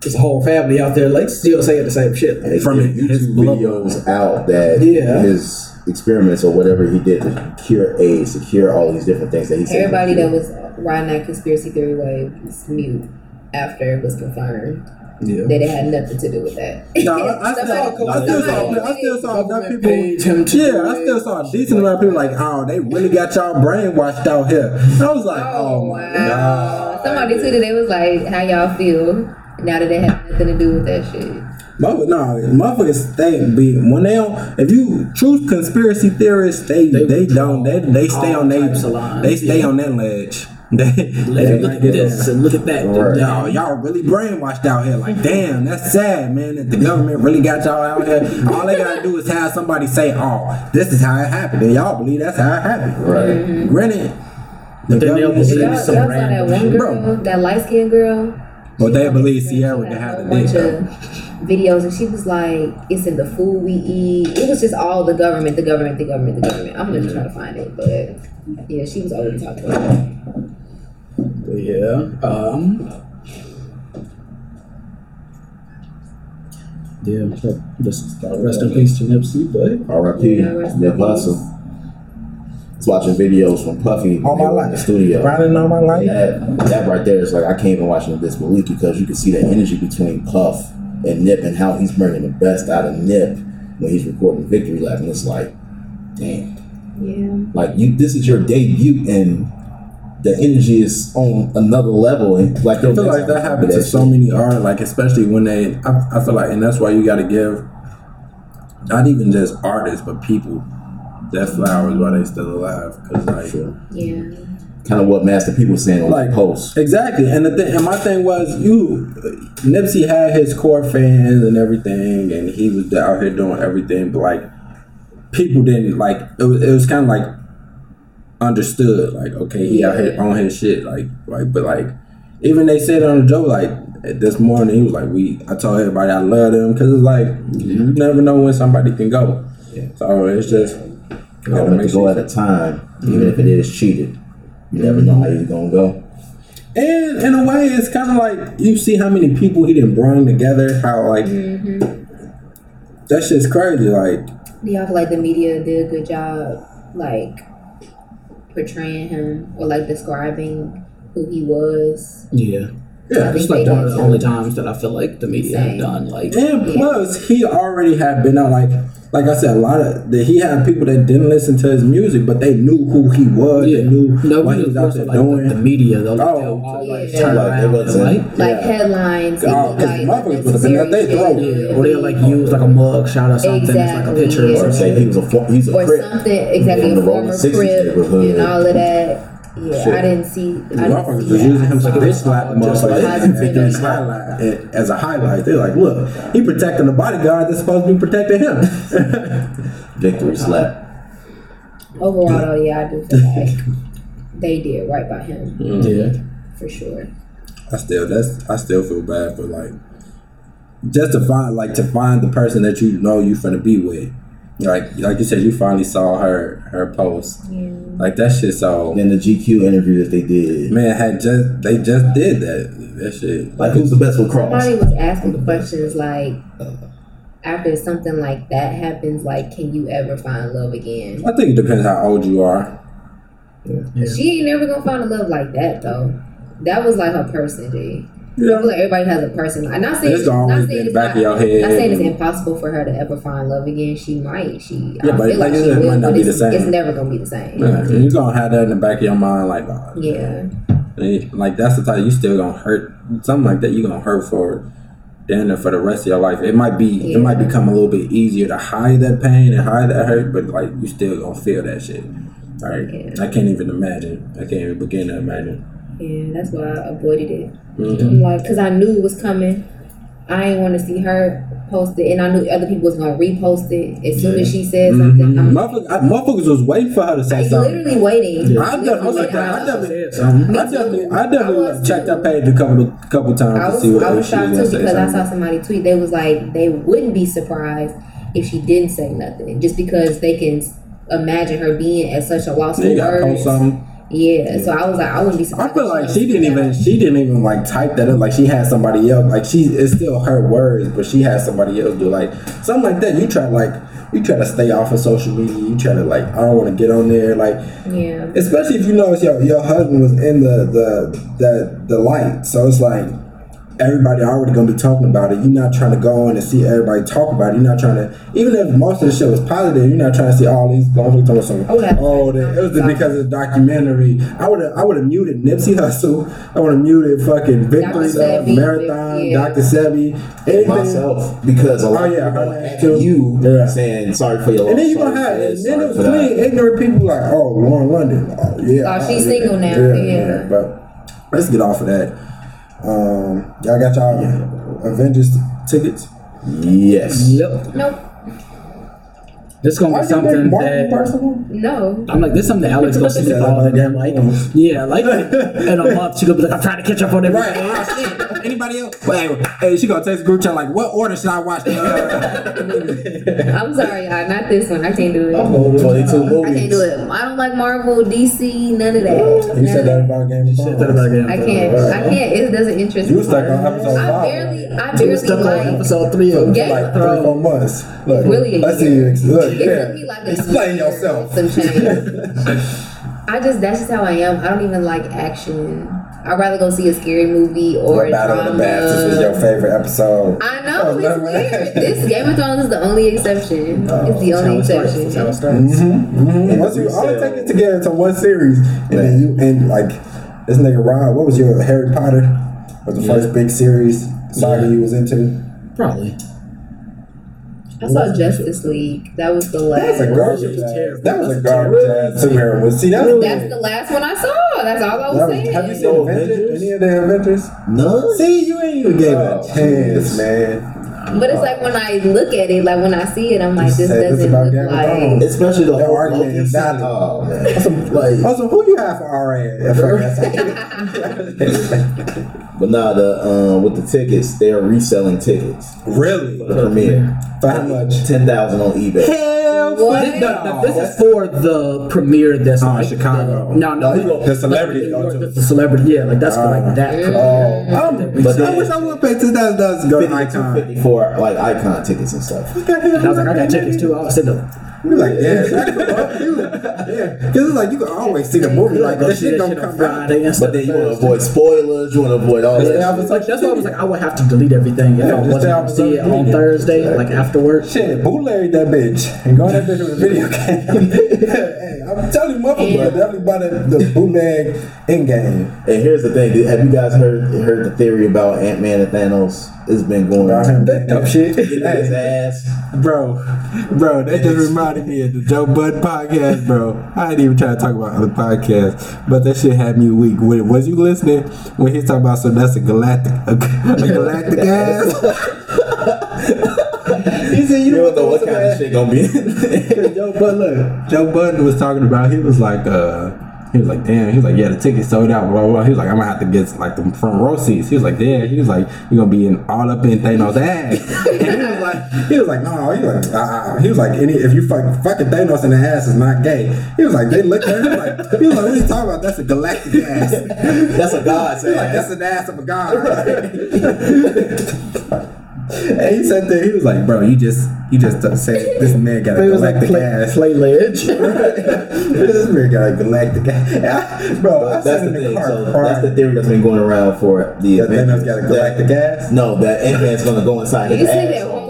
there's a whole family out there like still saying the same shit? Like, From From his YouTube blood- videos out that Yeah. his experiments or whatever he did to cure AIDS, to cure all these different things that he said. everybody that was riding that conspiracy theory wave was mute after it was confirmed yeah. that it had nothing to do with that. No, I, I, still, I still saw, I still saw enough people. paid him to Yeah, I still saw a decent amount of people like, oh, they really got y'all brainwashed out here. I was like, Oh, oh, my wow. god. Somebody tweeted they was like, how y'all feel now that they have nothing to do with that shit. Mother, no, motherfuckers stay be when they don't. If you truth conspiracy theorists, they They they, don't they they stay on they types of lines, they stay yeah. on that ledge. They, they look at this and look at that. Right. Y'all, y'all really brainwashed out here. Like, damn, that's sad, man. That the government really got y'all out here. All they gotta do is have somebody say, "Oh, this is how it happened," and y'all believe that's how it happened. Right. Granted, the they'll government, believe Y'all, y'all some saw that one girl, Bro. that light skinned girl. But they She believe had Sierra a can have the whole bunch of videos, and she was like, "It's in the food we eat." It was just all the government, the government, the government, the government. I'm gonna try to find it, but yeah, she was already talking about it. Yeah. Um. Yeah, just rest in peace to Nipsey, but R.I.P. Yeah, rest in Nip peace. Hussle. I was watching videos from Puffy All my were in the studio. grinding all my life. That, that right there is like I can't even watch it in disbelief because you can see the energy between Puff and Nip and how he's bringing the best out of Nip when he's recording Victory Lap, and it's like, damn, Yeah, like you, this is your debut, and the energy is on another level, and like I feel like that happens to so many artists, like especially when they. I, I feel like, and that's why you got to give, not even just artists, but people, their flowers while they still alive. Because like, yeah. kind of what Master P was saying on like the post. exactly. And the thing, and my thing was, you, Nipsey had his core fans and everything, and he was out here doing everything, but like, people didn't like. It was, it was kind of like understood, like, okay, he out here on his shit, like, like, but like, even they said on the joke, like this morning, he was like, "We." I told everybody I love them because it's like mm-hmm. you never know when somebody can go. Yeah. So it's just you You gotta gotta make to go at a time, even if it is cheated. You never know how you're gonna go. And in a way, it's kind of like you see how many people he didn't bring together. How like mm-hmm. that shit's crazy. Like Do y'all feel like the media did a good job, like portraying him or like describing who he was? yeah. yeah, It's like one of the only times that I feel like the media have done like And plus, he already had been out like, like I said, a lot of that he had people that didn't listen to his music, but they knew who he was. yeah. They knew no, what he was out there like doing. the, the media though. Oh, like, Oh, they'll all like yeah. turn Like, it around wasn't- like Like Yeah. headlines, it Oh, was 'cause like motherfuckers would've been at unnecessary their throat. shit. or they'll like use like a mug shot or something. It's like a picture yeah. or Or something. say he was a fo- he's a or crip. something exactly From a the former 60s crip and all of that. Yeah, Shit. I didn't see. I didn't Motherfuckers see was using him to I saw bitch slap it. motherfuckers Positive and victory impact. highlight it as a highlight. They're like, look, he protecting the bodyguard that's supposed to be protecting him. Victory slap. Overall, though, yeah, I do feel like they did right by him mm. Yeah. for sure. I still that's I still feel bad for like just to find like to find the person that you know you finna be with. Like like you said, you finally saw her her post. Yeah. Like that shit so And then the GQ interview that they did. man had just they just did that. That shit. Like who's the best with cross? Somebody was asking questions like, after something like that happens, like, can you ever find love again? I think it depends how old you are. Yeah. She ain't never gonna find a love like that though. That was like her person, G. I feel like everybody has a person. I'm not saying It's not always be saying it's back not, of your head. Not saying it's impossible for her to ever find love again. She might. She Yeah, I but feel like like she it will, might not be the it's, same. it's never gonna be the same. Yeah, you're gonna have that in the back of your mind, like, uh, Yeah. like that's the type you still gonna hurt. Something like that, You're gonna hurt for, near for the rest of your life. It might be, it might become a little bit easier to hide that pain and hide that hurt, but like you still gonna feel that shit. All right, Yeah. I can't even imagine. I can't even begin to imagine. Yeah, that's why I avoided it. Mhm. Like, cause I knew it was coming. I didn't want to see her post it, and I knew other people was gonna repost it as soon as she said something. Mhm. I'm Motherfuckers, I- motherfuckers was waiting for her to say like, something. literally waiting. I definitely, Literally, I I- definitely, Something. I definitely, I definitely I was checked too. that page a couple, couple times I to was, see what I if was she was shocked gonna too say because I saw somebody tweet. They was like, they wouldn't be surprised if she didn't say nothing, just because they can imagine her being at such a loss Then for you gotta post words. Something. Yeah, so I was like, I wouldn't be surprised. I feel like she didn't even she didn't even like type that up like she had somebody else like she it's still her words but she had somebody else do like something like that you try like you try to stay off of social media you try to like I don't want to get on there like Yeah. especially if you know your your husband was in the the the the light so it's like everybody already gonna be talking about it you're not trying to go on and see everybody talk about it you're not trying to even if most of the shit was positive you're not trying to see all these motherfuckers talking about something Oh, that's- oh that, it was the, because of the documentary I would have I would have muted Nipsey Hussle I would have muted fucking Victory uh, Sebi, Marathon yeah. Dr. Sebi anything myself because a lot Oh, yeah, of people her at too. you Yeah. saying sorry for your loss. and then you're gonna have for and then sorry it was for that. plenty ignorant people like oh Lauren London oh yeah Oh, she's yeah, single now, yeah. but let's get off of that um y'all got y'all Avengers tickets Yes. Yep. Nope. This gonna Are be something big Marvel that person? No. I'm like, this is something that Alex gonna sleep Yeah, on, like and then like, yeah, like in a month she gonna be like, I'm trying to catch up on everything. Right. Anybody else? Wait, hey, she gonna text group chat like, what order should I watch? The, uh, I'm sorry, y'all. Not this one. I can't do it. 22 I can't do it. I don't like Marvel, DC, none of that. you said that about Game of Thrones. about Game of I can't. I can't. It doesn't interest You me. was stuck on episode I five. barely. I She barely was stuck on episode three of Game like of three, Thrones. four months. Look, Really a let's see you. Look, It yeah. like Explain yourself. Some change. I just that's just how I am. I don't even like action. I'd rather go see a scary movie or What a Battle drama. of the Bastards was your favorite episode? I know Oh, it's weird. This Game of Thrones is the only exception. it's the only it exception. That's how. Mm-hmm. Once you only take it together to one series, and then you and like this nigga Rob. What was your Harry Potter? Was the first big series saga you was into? Probably. I saw Justice League. That was the That was last. a garbage. was terrible. That was a garbage ass superhero. movie. See, that was, That's the last one I saw. That's all I was that was saying. Have you seen No Avengers? Avengers? Any of the Avengers? None? See, you ain't even gave it Oh, a chance, man. But it's like when I look at it, like when I see it, I'm like, this said doesn't look like. Thrones. Especially the That whole argument Loki is scene. valid. Oh, man. Like, also, who you have for RA? at first? But nah, the um, with the tickets, they are reselling tickets. really? The premiere. For how much? Ten thousand on eBay. Hell, What? This, no, no, this is for the premiere that's Oh, like Chicago. The, no, no, The celebrity. go to. the celebrity. Yeah, like that's for like that. Oh, um, But I wish I would pay two thousand dollars to go to Icon. 50 for like icon tickets and stuff. And I was like, I got tickets too. I was sitting there. You like, yeah, yeah, because it's like you can always see the movie. Like Go see shit that shit on come out. Friday and stuff. But then you want to avoid spoilers. You want to avoid all that. I shit. was Like that's why I was like, I would have to delete everything if Yeah, I just wasn't gonna see it on. Thursday, like afterwards. Shit, bootleg that bitch and go that bitch with a video game. hey, I'm telling you, motherfucker, definitely buy the, the bootleg in game. And here's the thing: Have you guys heard heard the theory about Ant Man and Thanos? It's been going About him getting up shit. Getting his ass. bro, bro, that just reminded me of the Joe Budden podcast, bro. I ain't even trying to talk about other podcasts, but that shit had me weak. With was you listening when he's talking about so that's a galactic, a, a galactic ass? He said, You don't know what kind of shit gonna be. Joe Budden, look, Joe Budden was talking about. He was like, uh, he was like, damn. He was like, yeah, the ticket sold out. Blah blah. blah. He was like, I'm gonna have to get like the front row seats. He was like, yeah. He was like, you're gonna be in all up in Thanos' ass. and he was like, he was like, no. He was like, uh, he was like, any if you fuck, fucking Thanos in the ass is not gay. He was like, they looked at him like, he was like, what are you talking about? That's a galactic ass. That's a god's He was like, that's an ass of a god. And he said that he was like, bro, you just you just said this man got a It was like galactic play, ass. play ledge. this man got a galactic ass. Bro, I That's the the thing. car So crying. that's the theory that's been going around for the That Thanos Avengers. got a galactic That- ass? No, that Ant Man's gonna go inside his You say ass one more time.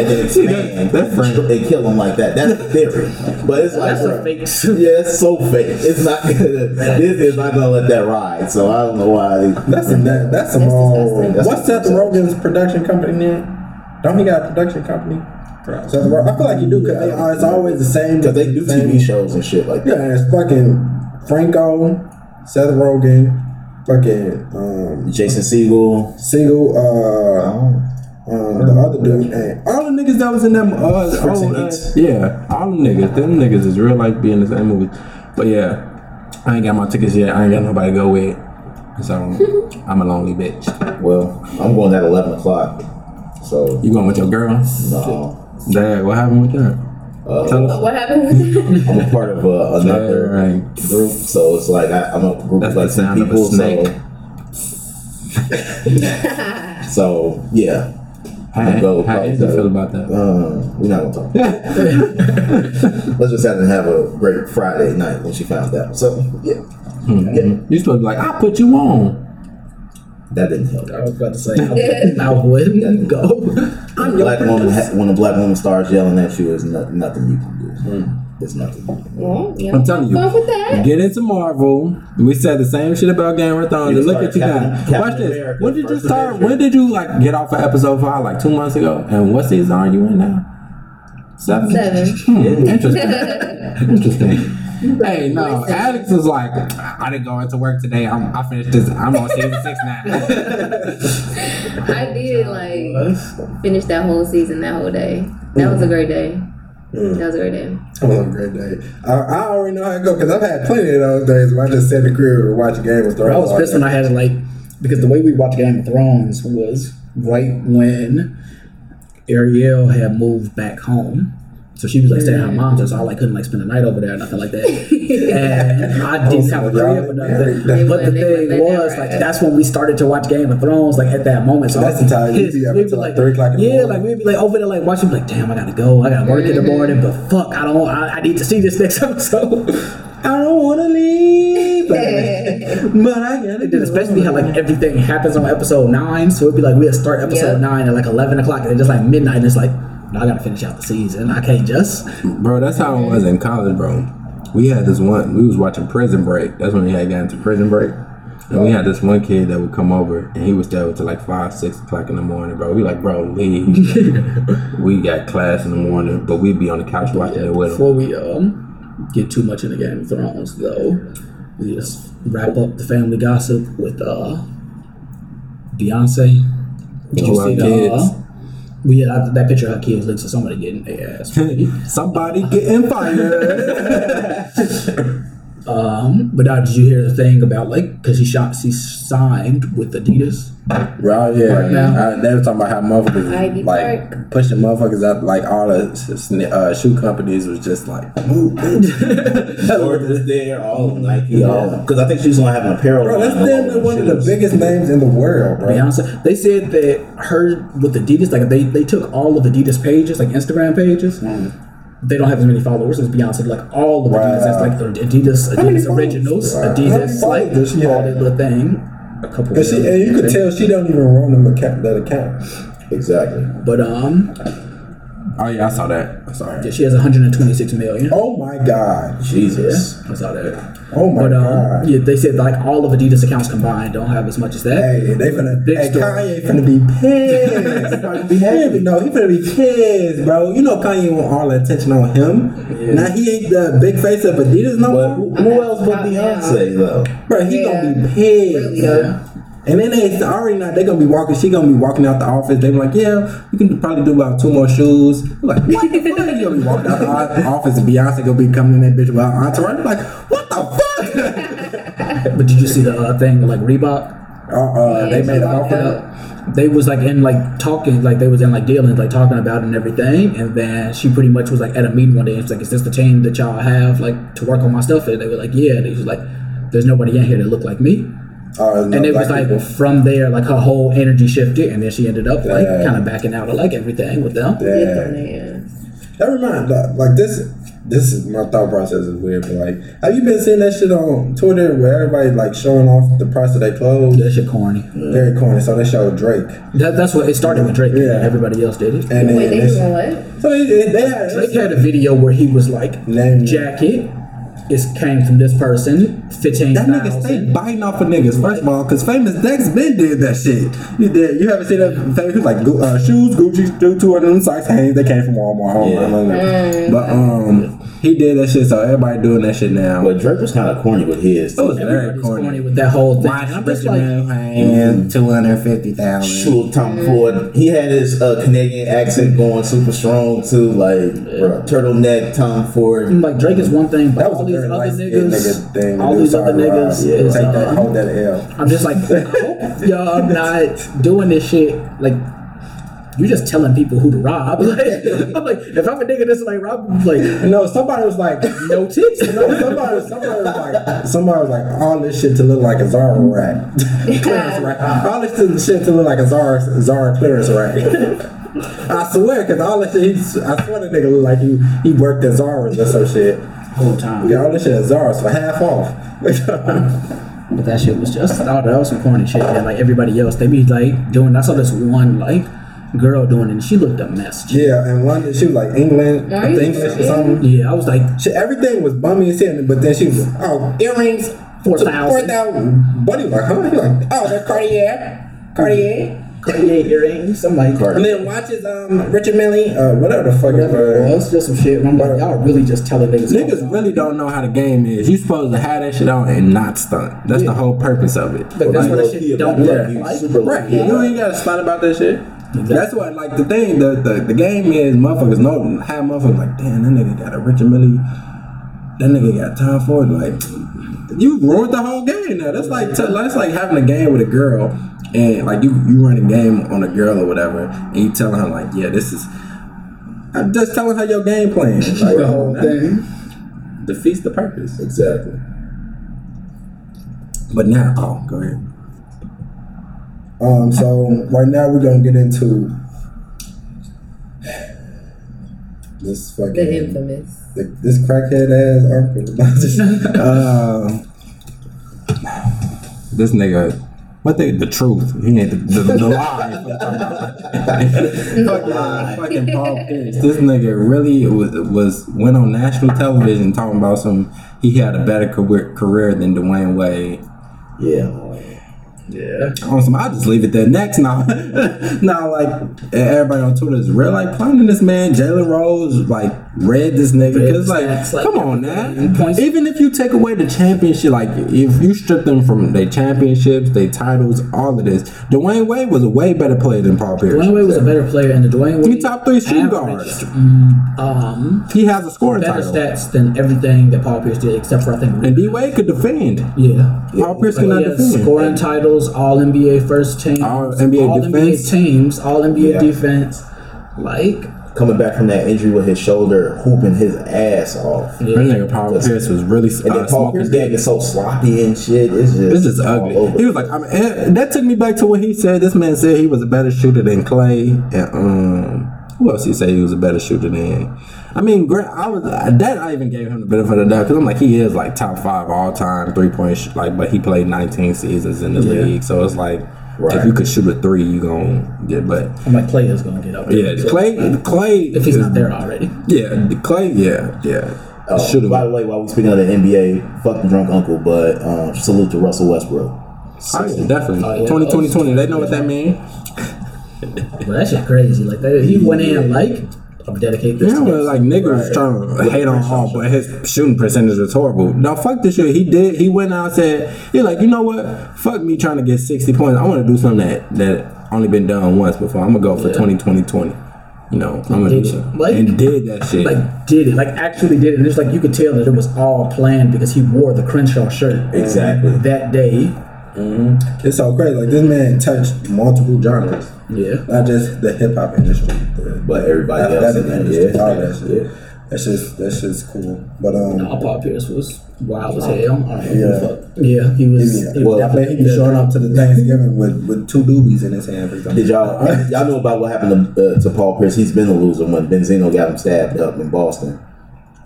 And then expand That's friend. and kill him like that. That's the theory. But it's like That's a fake. Yeah, it's so fake. It's not gonna. Disney is not gonna let that ride. So I don't know why. That's some that, that's some That's What's Seth Rogen's production company name? Don't he got a production company? Seth Rogen. I feel like you do because they are. It's always the same. because they do same, TV shows and shit like that. Yeah, it's fucking Franco, Seth Rogen, fucking um, Jason Segel. Single, uh, um, the other dude, and all the niggas that was in them, uh, Freaks old, uh, Yeah, all them niggas. Them niggas is real life being in the same movie. But yeah, I ain't got my tickets yet. I ain't got nobody to go with. So I'm a lonely bitch. Well, I'm going at 11 o'clock. So You going with your girl? no, Dad, what happened with that? Uh, Tell us. What happened? I'm a part of uh, another Right. group. So it's like I, I'm a group That's of like the 10 sound of a people. snake. So, so yeah. How, Go, how probably Izzy so. feel about that? Um, we're not gonna talk. Let's just have to have a great Friday night when she found out. So yeah, You supposed to be like, I put you on. that didn't help. I was about to say, I, I wouldn't go. When a black woman, ha- when a black woman starts yelling at you, is no, nothing you can do. It's nothing. You. Well, yeah, I'm telling you. Go with that. Get into Marvel. We said the same shit about Game of Thrones. And look start at you Captain- now. Captain Watch this. America, when did you start? Avenger. When did you like get off of episode five? Like two months ago. And what season are you in now? Seven. Seven. Hmm, interesting. interesting. Hey, no. Alex was like, I didn't go into work today. I'm, I finished this. I'm on season six now. I did like finish that whole season that whole day. That was a great day. Mm. That was a great day. That was a great day. I, I already know how it go because I've had plenty of those days where I just sat in the crib and watch Game of Thrones. I was pissed when I had to like because the way we watched Game of Thrones was right when Ariel had moved back home. So she was like staying at her mom's house, oh, so I like couldn't like spend the night over there or nothing like that. and I didn't have a crib or nothing. They But the thing wouldn't let that was like that's when we started to watch Game of Thrones, like at that moment. So oh, That's I was the time you'd be up We'd until, like, like 3 o'clock in the morning. Yeah, like we'd be like over there like watching like, damn, I gotta go, I gotta work in the morning, but fuck, I don't I, I need to see this next episode. I don't wanna leave. but I gotta do especially how like everything happens on episode nine. So it'd be like we'll start episode Yep. nine at like eleven o'clock and then just like midnight and it's like no, I gotta finish out the season. I can't just bro, that's how it was in college, bro. We had this one. We was watching Prison Break. That's when we had gotten to Prison Break. And we had this one kid that would come over, and he would stay up till like five, six o'clock in the morning, bro. We like, bro, leave. we got class in the morning, but we'd be on the couch watching it with him. before we um get too much into Game of Thrones though, we just wrap up the family gossip with uh Beyonce. Did you see the uh, we had that- that picture of her kids looks to somebody getting their ass. Somebody getting fired. Um, but now, did you hear the thing about like because she shot, she signed with Adidas? Right, yeah. Right now. I, they were talking about how motherfuckers Ivy like Park. pushing motherfuckers out. Like all the uh, shoe companies was just like, move, Jordan's there, all Nike, all because I think she's gonna have an apparel. bro. That's line, all damn near one of the biggest names in the world, bro. Beyonce. They said that her with Adidas, like they they took all of Adidas pages, like Instagram pages. They don't have as many followers as Beyonce. Like all of the Adidas, Wow. that's like Adidas, Adidas Originals. Adidas, like does she all have? that little thing. A couple. And, she, and you could tell she don't even run them account, that account. Exactly. But um, oh yeah, I saw that. I saw that. yeah, she has 126 million. Oh my god. Jesus. I saw that. Oh my But um, god. yeah, they said like all of Adidas accounts combined don't have as much as that. Hey, they finna. Big hey, story. Kanye finna be pissed. be happy. No, he finna be pissed, bro. You know Kanye want all the attention on him. Now he ain't the big face of Adidas no more. who, who else but Beyonce though? Bro, he Yeah. gonna be pissed. Really, Yeah. And then they already not. They gonna be walking. She gonna be walking out the office. They be like, yeah, we can probably do about two more shoes. We're like, what the fuck? You gonna be walking out the office and Beyonce gonna be coming in that bitch with her entourage. We're like, what the fuck? But did you see the uh, thing like Reebok? Uh, uh, they made she an offer. out. they was like in like talking like they was in like dealings like talking about it and everything and then she pretty much was like at a meeting one day and she's like is this the team that y'all have like to work on my stuff and they were like yeah and they was like there's nobody in here that look like me Oh, no and it was like people. from there, like her whole energy shifted, and then she ended up like Yeah. kind of backing out of like everything with them. Yeah. them there. That reminds like, like this. This is my thought process is weird, but like, have you been seeing that shit on Twitter where everybody like showing off the price of their clothes? That shit corny. Very corny. So they showed Drake, That, that's what it started with Drake. Yeah. Yeah, everybody else did it. and then Wait, they this- doing what? so they, they had Drake had a video where he was like, Name- jacket is came from this person, fifteen That nigga stay biting off of niggas. First of all, because famous Dex Ben did that shit. You did. You haven't seen that famous like uh, shoes, Gucci, two two of them socks, Hanes. They came from Walmart. Yeah. But um, he did that shit. So everybody doing that shit now. But Drake was kind of corny with his. It was very corny. corny with that whole thing. Watch And I'm just like, Benjamin Hanes, two hundred fifty thousand. Shoot, Tom Ford. He had his uh, Canadian accent going super strong too, like bro, turtleneck Tom Ford. like Drake is one thing, but that was all these other light niggas, nigga thing. all these other niggas Yeah, is, take that, uh, hold that L. I'm just like, I hope y'all not doing this shit. Like, you just telling people who to rob. Like, I'm like, if I'm a nigga that's like rob, like, No, somebody was like, no tips. no, somebody, somebody was like, somebody was like, all this shit to look like a Zara rack, clearance rack. All this shit to look like a Zara Zara clearance rack. I swear, cause all this shit, he's, I swear that nigga look like he he worked at Zara's or some shit. whole time. Yeah, all this shit at Zara's for half off. But that shit was just, oh, that was some corny shit. And like everybody else, they be like doing, I saw this one like girl doing it and she looked a mess. yeah, in London, she was like England, Are you English or something. Yeah, I was like, She, everything was bummy as hell, but then she was like, oh, earrings, 4,000. Four thousand. Buddy was like, huh? He like, oh, they're Cartier, Cartier. Cartier earrings. I'm like, And then watches um Richard Mille, uh, whatever the fuck it whatever it was. was, just some shit. I'm like, y'all really just telling niggas. Niggas really don't know how the game is. You supposed to have that shit on and not stunt. That's the whole purpose of it. But that's Like, what low that shit don't that. look He like. Right. key. You ain't gotta stunt about that shit. That's what like the thing, the, the the game is motherfuckers know how motherfuckers like, damn, that nigga got a Richard Mille, that nigga got time for it. Like you ruined the whole game now. That's like t- that's like having a game with a girl and like you you run a game on a girl or whatever and you telling her like, yeah, this is I'm just telling her your game plan. Like, The whole thing. defeats the purpose. Exactly. But now, oh, go ahead. Um, so right now we're gonna get into this fucking The infamous. the, this crackhead ass uncle. Uh, this nigga, what they the truth? He ain't the, the, the lie. fucking, fucking Paul Pierce. This nigga really was, was went on national television talking about some. He had a better career, career than Dwyane Wade. Yeah. Yeah. On some, I'll just leave it there. Next, now, now, like everybody on Twitter is real like clowning this man. Jalen Rose like read this nigga because like, like, come on now. Points- Even if you take away the championship, like if you strip them from their championships, their titles, all of this, Dwyane Wade was a way better player than Paul Pierce. Dwyane Wade was a better player, and the Dwyane Wade He top three shooting guards. mm, Um, He has a scoring title. better title, stats than everything that Paul Pierce did, except for I think. and D Wade could defend. yeah. Paul Pierce Like, cannot he has defend. scoring titles, All NBA first team, All NBA all defense. NBA teams, All NBA Yeah. defense. Like, Coming back from that injury with his shoulder, hooping his ass off. That nigga Paul Pierce was really And then uh, Paul Pierce dick. is so sloppy and shit. It's just This is ugly. over. He was like, I mean, that took me back to what he said. This man said he was a better shooter than Klay, and um, who else he said he was a better shooter than? I mean, Grant, I was that I even gave him the benefit of the doubt because I'm like he is like top five all time three point sh- like, but he played 19 seasons in the Yeah. league, so it's like Right. if you could shoot a three, you gonna get. But I'm like, Klay is gonna get up. there. yeah, Klay, Klay, if he's not there already. yeah, Klay, yeah, yeah, Oh, shooter. by the way, while we speaking of the NBA, fuck the drunk uncle, but um, salute to Russell Westbrook. Yeah, definitely. Oh, yeah. 20, 20, 20, They know what that means. But that shit crazy. Like that, he went in like, I'm dedicate this. Yeah, well, like niggas was trying to hate on Hall, but his shooting percentage was horrible. Now fuck this shit. He did. He went out and said he like, you know what? Fuck me trying to get sixty points. I want to do something that that only been done once before. I'm gonna go for Yeah. 20, 20, 20. You know, I'm gonna Did do it. Like- and did that shit. like did it, like actually did it. And it's like you could tell that it was all planned because he wore the Crenshaw shirt Exactly. that day. Mm-hmm. It's so crazy. Like this man touched multiple genres, Yeah. not just the hip hop industry, the, But everybody the else athletic in there, industry, yeah. all that shit. That's just that's just cool. But um, No, Paul Pierce was wild as hell. I don't know Yeah. fuck. Yeah, he was. yeah, he was I he be showing up to the Thanksgiving with, with two doobies in his hand. every. Did y'all y'all know about what happened to, uh, to Paul Pierce? He's been a loser when Benzino got him stabbed up in Boston.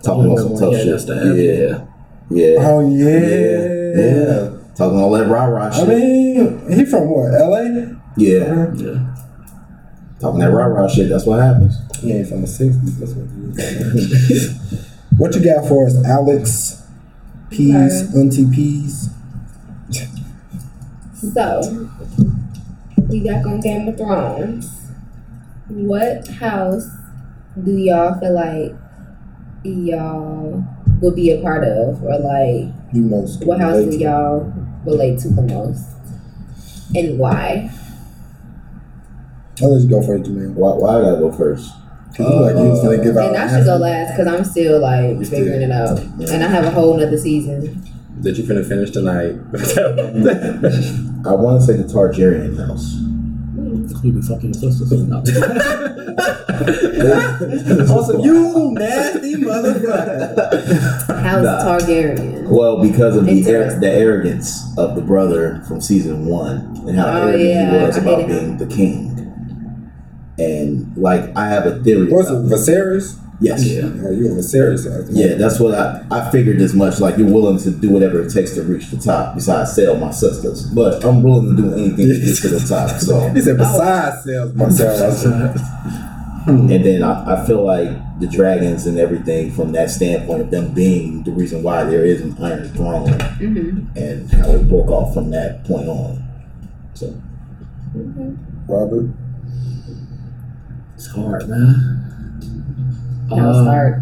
Talking about some tough shit. that stab, yeah, yeah, Oh yeah, yeah, yeah. Talking all that rah rah shit. I shit. mean, he from what? L.A. yeah, Yeah. Talking that rah rah shit. That's what happens. He ain't from the '60s. That's what. He what you got for us, Alex? Peas, uh, Auntie Peas. So, we back on Game of Thrones. What house do y'all feel like y'all would be a part of, or like You most. what house do y'all relate to the most, and why? I'll let you go first, man. Why, why I gotta go first? Cause you like you was gonna give uh, out. And I should go last because I'm still like You still- figuring it out, and I have a whole nother season. That you finna finish tonight. I want to say the Targaryen house. You be fucking your sister. No. Also, you nasty motherfucker. House Nah. Targaryen. Well, because of the ar- the arrogance of the brother from season one and how Oh, arrogant yeah, he was I about being the king. And like, I have a theory. What's it, about- Viserys? Yes. Yeah. Oh, you a Viserys? Yeah, that's what I, I figured as much. Like you're willing to do whatever it takes to reach the top, besides sell my sisters. But I'm willing to do anything to get to the top. So, He said, besides sell my sisters. and then I, I feel like the dragons and everything from that standpoint of them being the reason why there is an Iron Throne Mm-hmm. and how it broke off from that point on. So, Robert. It's hard, man. Um, House Stark.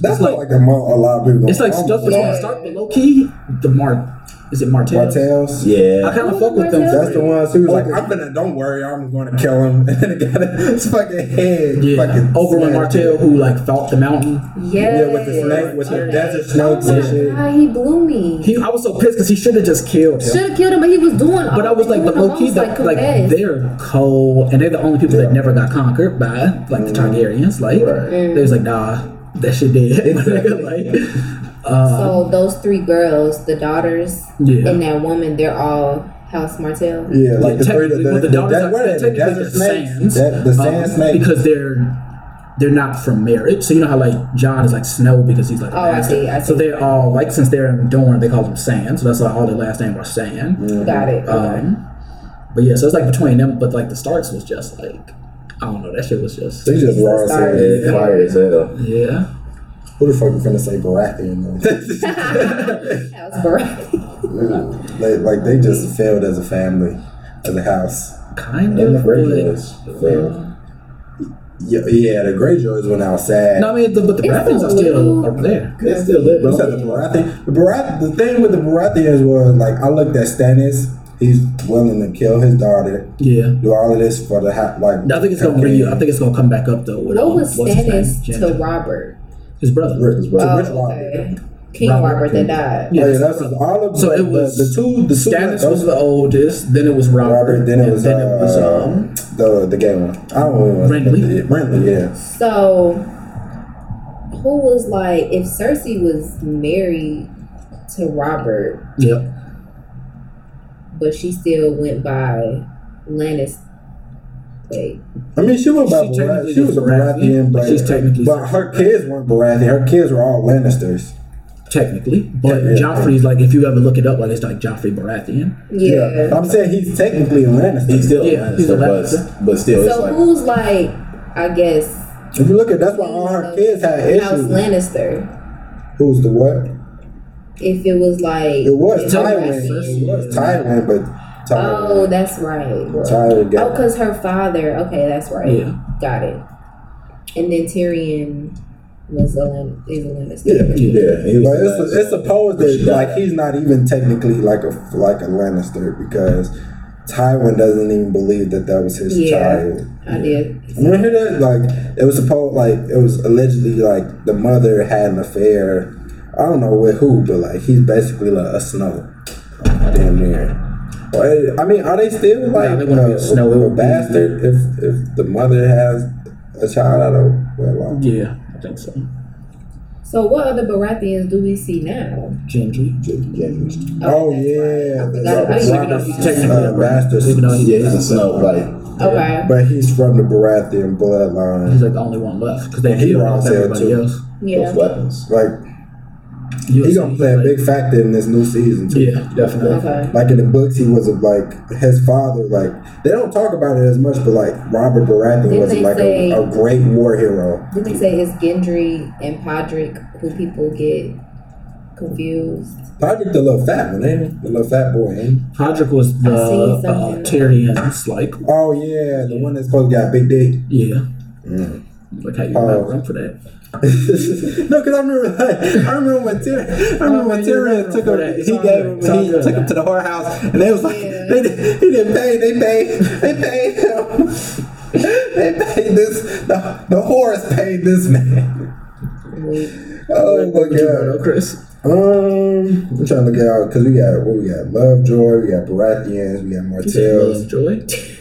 That's It's not like- like a, mo- a lot of people. It's like stuff that's gonna start, but low key, the Mar, is it Martell? Martels. Yeah. I kind of fuck with them. That's the ones who was like, I'm gonna, don't worry, I'm gonna kill him. And then it got his fucking head. Yeah, fucking over when. Martell who like fought the mountain. Yeah, Yeah, with the snake, with the desert Oh snakes and oh shit. god, he blew me. He, I was so pissed because he should have just killed him. Should have killed him, but he was doing. But I was like, but low key, the, like they're cold, and they're the only people that never got conquered by like the mm-hmm. Targaryens. Like Right. they was like, nah, that shit dead. like, uh, So those three girls, the daughters, Yeah. and that woman, they're all House Martell. Yeah, like the three, technically, the, well, the the, daughters that, are what they're the technically desert the snakes? sands, That, the sand um, because they're they're not from marriage. So you know how like Jon is like Snow because he's like Oh, I see, I So they're all like since they're in Dorne, they call them Sand. So that's why all their last name are Sand. Got it. Okay. Um, but yeah, so it's like between them, but like the Starks was just like I don't know, that shit was just they just raw as hell. Yeah, fire as hell. yeah. Who the fuck you finna say Baratheon though? House Baratheon. they, like they just failed as a family, as a house. Kind And the of. Greyjoys. but- failed. Yeah, yeah the Greyjoys went outside. No, I mean, the, but the It's Baratheons are still little- over there. They still live, You said the Baratheon. The Barath- the thing with the Baratheons was like I looked at Stannis. He's willing to kill his daughter. Yeah. Do all of this for the ha- like. I think it's gonna bring you. I think it's gonna come back up though. With, What um, was what's? Stannis to Robert? His brother. Rich, rich, Oh, rich okay. Robert. King Robert Robert, that died. Oh, yeah, that's all of So the, it was the, the two. The two Stannis those- was the oldest. Then it was Robert. Robert. Then it was, then it was uh, um. the the gay one. I don't know. Renly. Renly, yeah. So, who was like, if Cersei was married to Robert, Yep. but she still went by Lannis? Wait, I mean, she went by She Baratheon. She was a was Baratheon, Baratheon, but but she's technically But her kids weren't Baratheon. Her kids were all Lannisters. Technically, but Yeah, yeah. Joffrey's like if you ever look it up, like it's like Joffrey Baratheon. yeah. I'm saying he's technically a Lannister. He's still Yeah, a he's a Lannister, but, but still, So like who's like, I guess, if you look at that's why all her kids had House. Lannister? Who's the what? If it was like, It was Tywin. It was Tywin, but Tywin. Oh, that's right. Tywin Oh, got because her father. Okay, that's right. Yeah. Got it. And then Tyrion was a Lan- is a Lannister. Yeah. yeah, he was But it's, last it's supposed But she that like he's not even technically like a like a Lannister because Tywin doesn't even believe that that was his Yeah. child. I did. You hear that? Like it was supposed like it was allegedly like the mother had an affair. I don't know with who, but like he's basically like a Snow, damn near. Well, I mean, are they still like they wouldn't uh, a Snow, it a, bastard if if the mother has a child out of wedlock? Yeah, I think so. So what other Baratheons do we see now? Gendry. Gendry. Oh, that's yeah, right. I forgot about Robert- him. Even though he's Robert's, technically uh, a bastard. Even though he's Yeah, he's a snow like Okay. But he's from the Baratheon bloodline. He's like the only one left because they he killed off everybody too. else. Yeah. those weapons. Like You'll he see, gonna play a big factor in this new season too. Yeah, definitely. Okay. Like in the books, he was a, like his father. Like they don't talk about it as much, but like Robert Baratheon Didn't was like say- a, a great war hero. Did they say it's Gendry and Podrick who people get confused? Podrick, the little fat one, ain't he? The little fat boy, ain't he? Podrick was the I seen uh. Tyrion's like Oh yeah, the one that's supposed to got big dick. yeah. Mm. Like how you Oh. might run for that. No, because I remember, like, I remember when Tyrion, I remember when Oh, Tyrion took him, he gave him, he took him to the whorehouse, and they was like, Yeah. they, he didn't pay, they paid, they paid him, they paid this, the, the whores paid this man. Oh my What you got, though, god. Chris? Um, I'm trying to look out because we got what we got, Lovejoy, we got Baratheons, we got Martells. Lovejoy.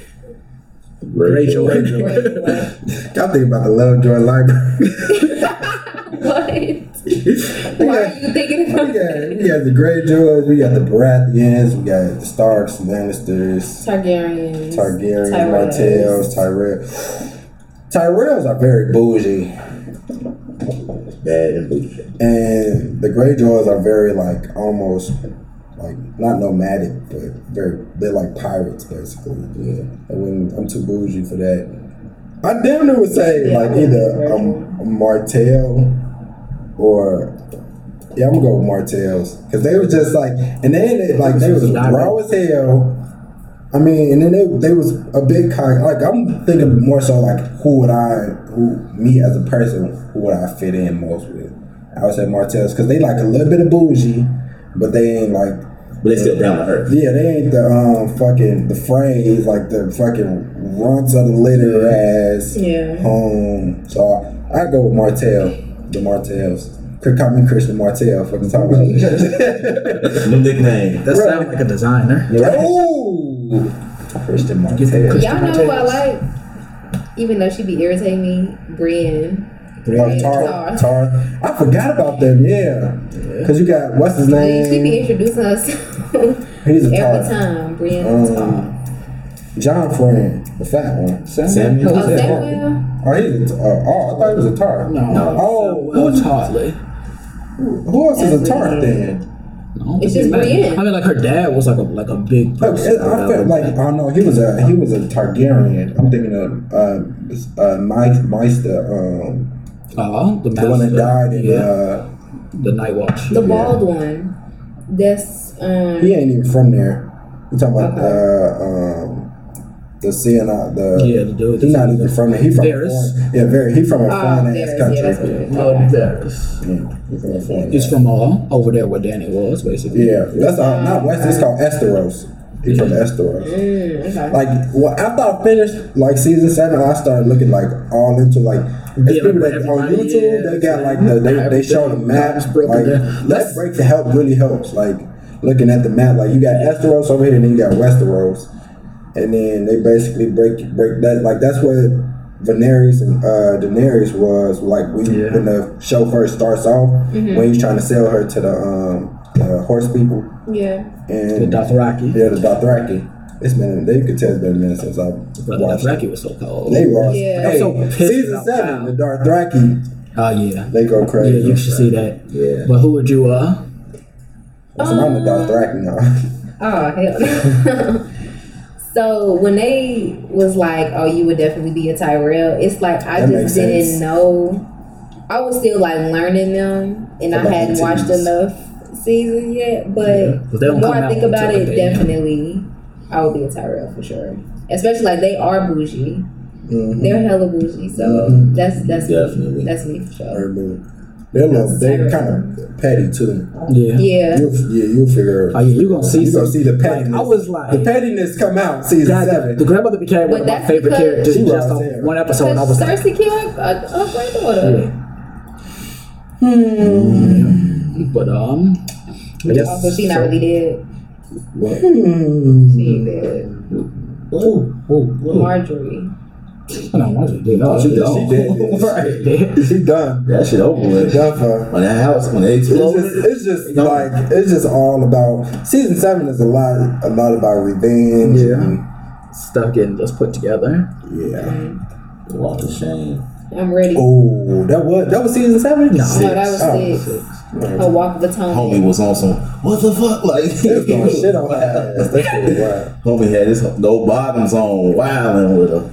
Greyjoy. Greyjoy. Y'all think about the Lovejoy library. What? Why are you thinking We about got, that? we got the Greyjoys, we got the Baratheons, we got the Starks, Lannisters, Targaryens. Targaryens, Tyrells. Martells, Tyrell. Tyrells are very bougie, Bad and bougie. and the Greyjoys are very like almost like not nomadic, but very they're like pirates basically. Yeah, I wouldn't, I'm too bougie for that. I damn near would say Yeah, like either a Martell or. Yeah, I'm gonna go with Martells because they were just like, and then they, like they was raw as hell. I mean, and then they they was a big kind. Like I'm thinking more so like who would I, who me as a person, who would I fit in most with? I would say Martell's because they like a little bit of bougie, but they ain't like But they still down to earth. yeah, they ain't the um fucking the phrase like the fucking runts of the litter ass Yeah. home. So I, I go with Martell, the Martells. Could call me Christian Martell for the time. New nickname. That sounds like a designer. Yeah. Ooh, Christian Get them Martell. Christian Y'all know who I like? Even though she be irritating me, Brienne. Oh, Tar, Tar. Tar. I forgot about them. Yeah, because you got what's his name? She be name? introducing us He's a every Tar. time. Brienne Um, Tar. John Friend, the fat one. Samuel. Oh. Samuel? Oh, he's a, uh, oh, I thought he was a tar. No. Oh, Well, who's, Hartley. who else is a That's tar then? No, It's just. Brienne. I mean, like her dad was like a like a big. Look, person it, or I felt like I don't know. He was a he was a Targaryen. I'm thinking of uh, uh, Mike Meister, um, Uh, the, the one that died in yeah, uh, the Night Watch. The bald one. That's um He ain't even from there. You talking about Okay. uh, um, the seeing the Yeah, the dude. He's not even from there. He from a Varys. foreign, yeah, very. He from a Oh, foreign ass Varys, country. yeah, that's what it is. No, Varys. Yeah, he from a foreign He's from uh, over there where Dany was, basically. Yeah, that's uh, not West. It's called Esteros. He from Esteros. mm, okay. Like well, after I finished like season seven, I started looking like all into like it's Yeah, people like that on YouTube is. they got like the they, they show the Maps broken like down. that break the help really helps like looking at the map like you got Esteros over here and then you got Westeros and then they basically break break that like that's what Daenerys and uh, Daenerys was like when, Yeah. when the show first starts off when he's trying to sell her to the um the horse people yeah. and The Dothraki. yeah, the Dothraki. It's been they could tell it's been a minute since I But the watched. Dothraki it. was so cold. They were Yeah. hey, I'm so pissed season about seven. Val. The Dothraki Oh yeah. they go crazy. Yeah, crazy. you should see that. Yeah. But who would you uh? So I'm the Dothraki now. Oh hell. so when they was like, "Oh, you would definitely be a Tyrell," it's like I That just didn't sense. know. I was still like learning them, and I About hadn't the watched enough season yet. But Yeah, 'cause they the more I think about it, definitely I would be a Tyrell for sure. Especially like they are bougie. Mhm. They're hella bougie, so Mhm. that's that's Definitely. me. That's me for sure. Everybody. They're little, they kind of petty too. Yeah. Yeah. You'll, yeah, you'll figure. Oh yeah, you gonna see you gonna see the like, pettiness. I was like, the pettiness come out season God, seven. the grandmother became one of my favorite characters She just was one episode. And I Because was like, Cersei killed a, a granddaughter. But um, I guess Also, she not so- really dead. Hmm. She ain't dead. Ooh, ooh, ooh. Margaery. I don't want to do that. She She done. She did. Right. Dead. She done. That shit over She with. done for. her. When that house, when they It's just, it's just like it's just all about season seven is a lot a lot about revenge. Yeah. and- Stuff getting just put together. yeah. walk of shame. I'm ready. Oh, that was that was season seven. No. No, that was Oh, six. A walk of atonement. Homie was on some what the fuck like They was going shit on her ass. That shit was wild. Homie had his no bottoms on, wilding with her.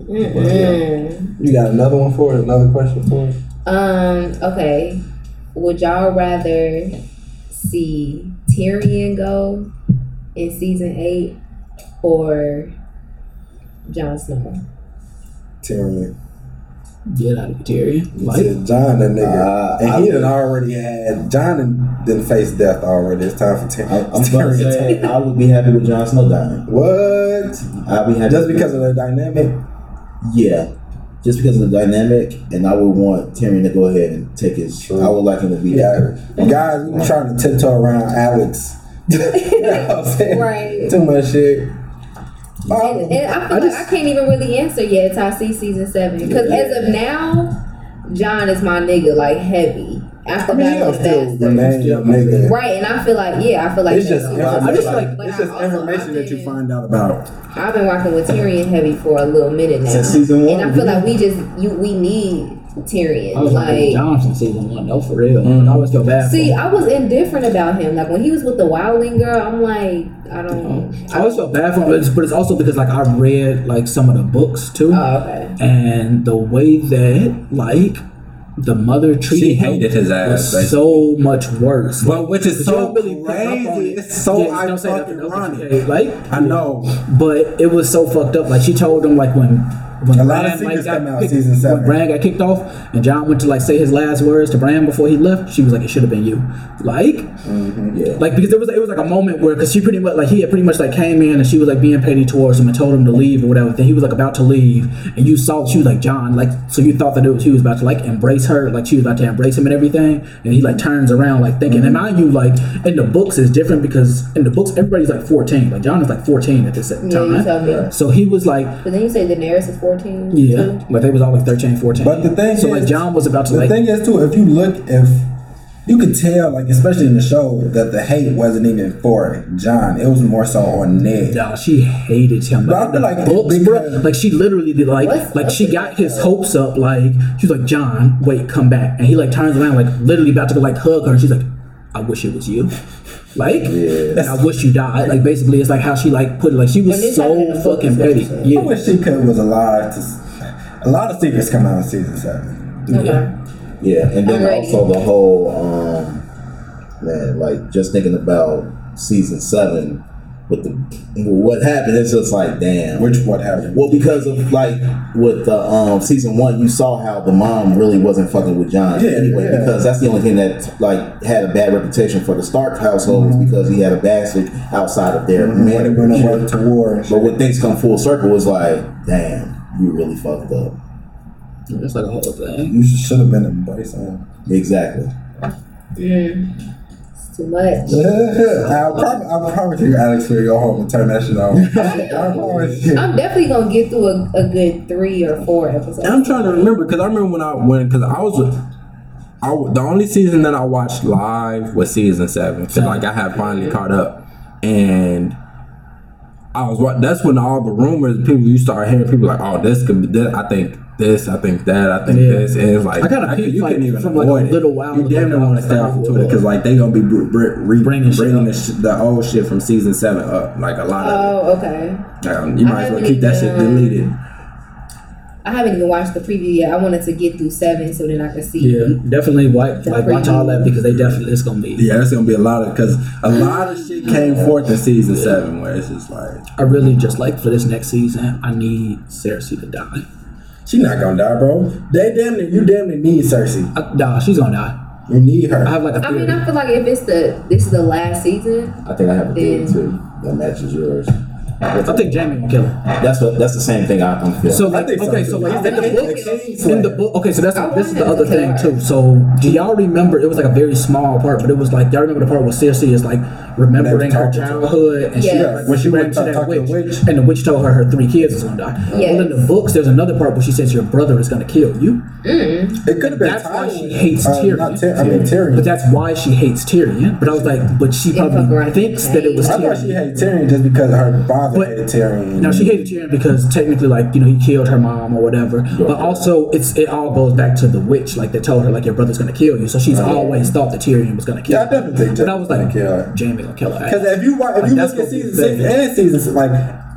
Mm-mm. You got another one for it? Another question for it? Um. Okay. Would y'all rather see Tyrion go in season eight or Jon Snow? Tyrion. Get out of here, Tyrion. Like, Said Jon, that nigga, Uh, and I he had already had Jon and didn't face death already. It's time for I, Tyrion. I'm gonna say I would be happy with Jon Snow dying. What? I'd be happy Just because of the dynamic? yeah, just because of the dynamic, and I would want Tyrion to go ahead and take his. True. I would like him to be Yeah, guys, we trying to tiptoe around Alex. you know what I'm saying? Right. Too much shit. Oh, and, and I feel I like just- I can't even really answer yet until I see season seven. Because as of now, Jon is my nigga, like heavy. After I mean, that, he'll still remain your nigga. Right, and I feel like yeah, I feel like It's just, that's- information, I just like- but it's I just also- information I've that you find out about. I've been rocking with Tyrion heavy for a little minute now. Since season one, and I feel like we just you we need Tyrion. I was like, like Johnson season one, no, for real. I mm-hmm. always feel bad. See, for him. I was indifferent about him. Like when he was with the Wildling girl, I'm like, I don't. Uh-huh. I always felt bad for him, but it's, but it's also because like I read like some of the books too, Oh, okay. and the way that like the mother treated She him hated his ass, was so much worse. But which is so really pick up crazy. it. It's so Yeah, don't say fucking nothing, ironic. Like, I know. but it was so fucked up. Like she told him like when when A lot of Bran, secrets like, got come out kicked- season seven. When Bran got kicked off and Jon went to like say his last words to Bran before he left, she was like, "It should have been you." Like, mm-hmm. yeah. like because there was it was like a moment where because she pretty much like he had pretty much like came in and she was like being petty towards him and told him to leave or whatever. Then he was like about to leave and you saw she was like Jon like so you thought that it was, he was about to like embrace her like she was about to embrace him and everything and he like turns around like thinking and mm-hmm. mind you like in the books is different because in the books everybody's like fourteen like Jon is like fourteen at this Yeah, you time told me. so he was like But then you say Daenerys is 14. Yeah too? like they was all like 13 14 But the thing so is, like Jon was about to the like thing is too, if you look, if you could tell, like especially in the show, that the hate wasn't even for Jon. It was more so on Ned. Nah, she hated him. But I Like, feel like books, because- bro. Like she literally did like What's like she got his hopes up. Like she was like, Jon, wait, come back, and he like turns around, like literally about to go like hug her. And she's like, I wish it was you. Like, Yeah. and I wish you died. Like basically, it's like how she like put it. Like she was so happened in the book, fucking is petty. you said. I Yeah, wish she could was alive. To, s- a lot of secrets come out in season seven. Okay. Yeah, and then I'm also the whole um man, like just thinking about season seven with the what happened, it's just like damn. Which what happened? Well, because of like with the um season one, you saw how the mom really wasn't fucking with Jon Yeah, anyway. yeah. Because that's the only thing that like had a bad reputation for the Stark household was because he had a bastard outside of their when they went marriage. over to war. But when things come full circle, it's like damn, you really fucked up. it's like a whole thing. You should have been embracing him. Exactly. It's too much. I, promise, I promise you, Alex will go home and turn that shit on. I promise you. I'm definitely gonna get through a, a good three or four episodes. And I'm trying to remember because I remember when I when because I was with. I, the only season that I watched live was season seven because like I had finally caught up, and I was wa- that's when all the rumors people you start hearing people like oh this could be this I think this I think that I think Yeah. this and it's like I kinda could- peeped, you like, couldn't even from, like, a little while you ago, damn near want to stay off of Twitter because like they gonna be br- br- re- Bringing bringing, shit the, sh- the old shit from season seven up like a lot of Oh, okay. it. Um, you might as well keep that shit deleted. I haven't even watched the preview yet. I wanted to get through seven so then I could see. Yeah, definitely like like watch all that because they definitely it's gonna be. Yeah, that's gonna be a lot of because a lot of shit came forth in season seven where it's just like I really just like for this next season, I need Cersei to die. She not gonna die, bro. They damn near, you damn near need Cersei. I, nah, she's gonna die. You need her. I have like a I theory. mean, I feel like if it's the this is the last season, I think I have a theory too that matches yours. I think Jaime gonna kill her. That's what. That's the same thing I, I'm feeling. So like, think okay, too. so like in the book, the in the book, okay, so that's I this is the other thing too. So do y'all remember? It was like a very small part, but it was like y'all remember the part where Cersei is like remembering her talking to her. childhood, and she Yes. like, When she ran went to to that talk witch, witch. and the witch told her her three kids was gonna die. Yes. Well, in the books, there's another part where she says your brother is gonna kill you. It could have been That's why she hates Uh, Tyrion. Not Tyr- I mean Tyrion. But that's why she hates Tyrion. But I was like, but she probably thinks that it was I thought she hated Tyrion just because her father But- hated Tyrion. No, she hated Tyrion because technically, like you know, he killed her mom or whatever. But also, it's it all goes back to the witch, like they told her, like your brother's gonna kill you. So she's always thought that Tyrion was gonna kill. Yeah, I her. definitely think But I was like, kill. Jaime gonna kill her. Because if you watch, if Like, you that's look at season said. six and season s- like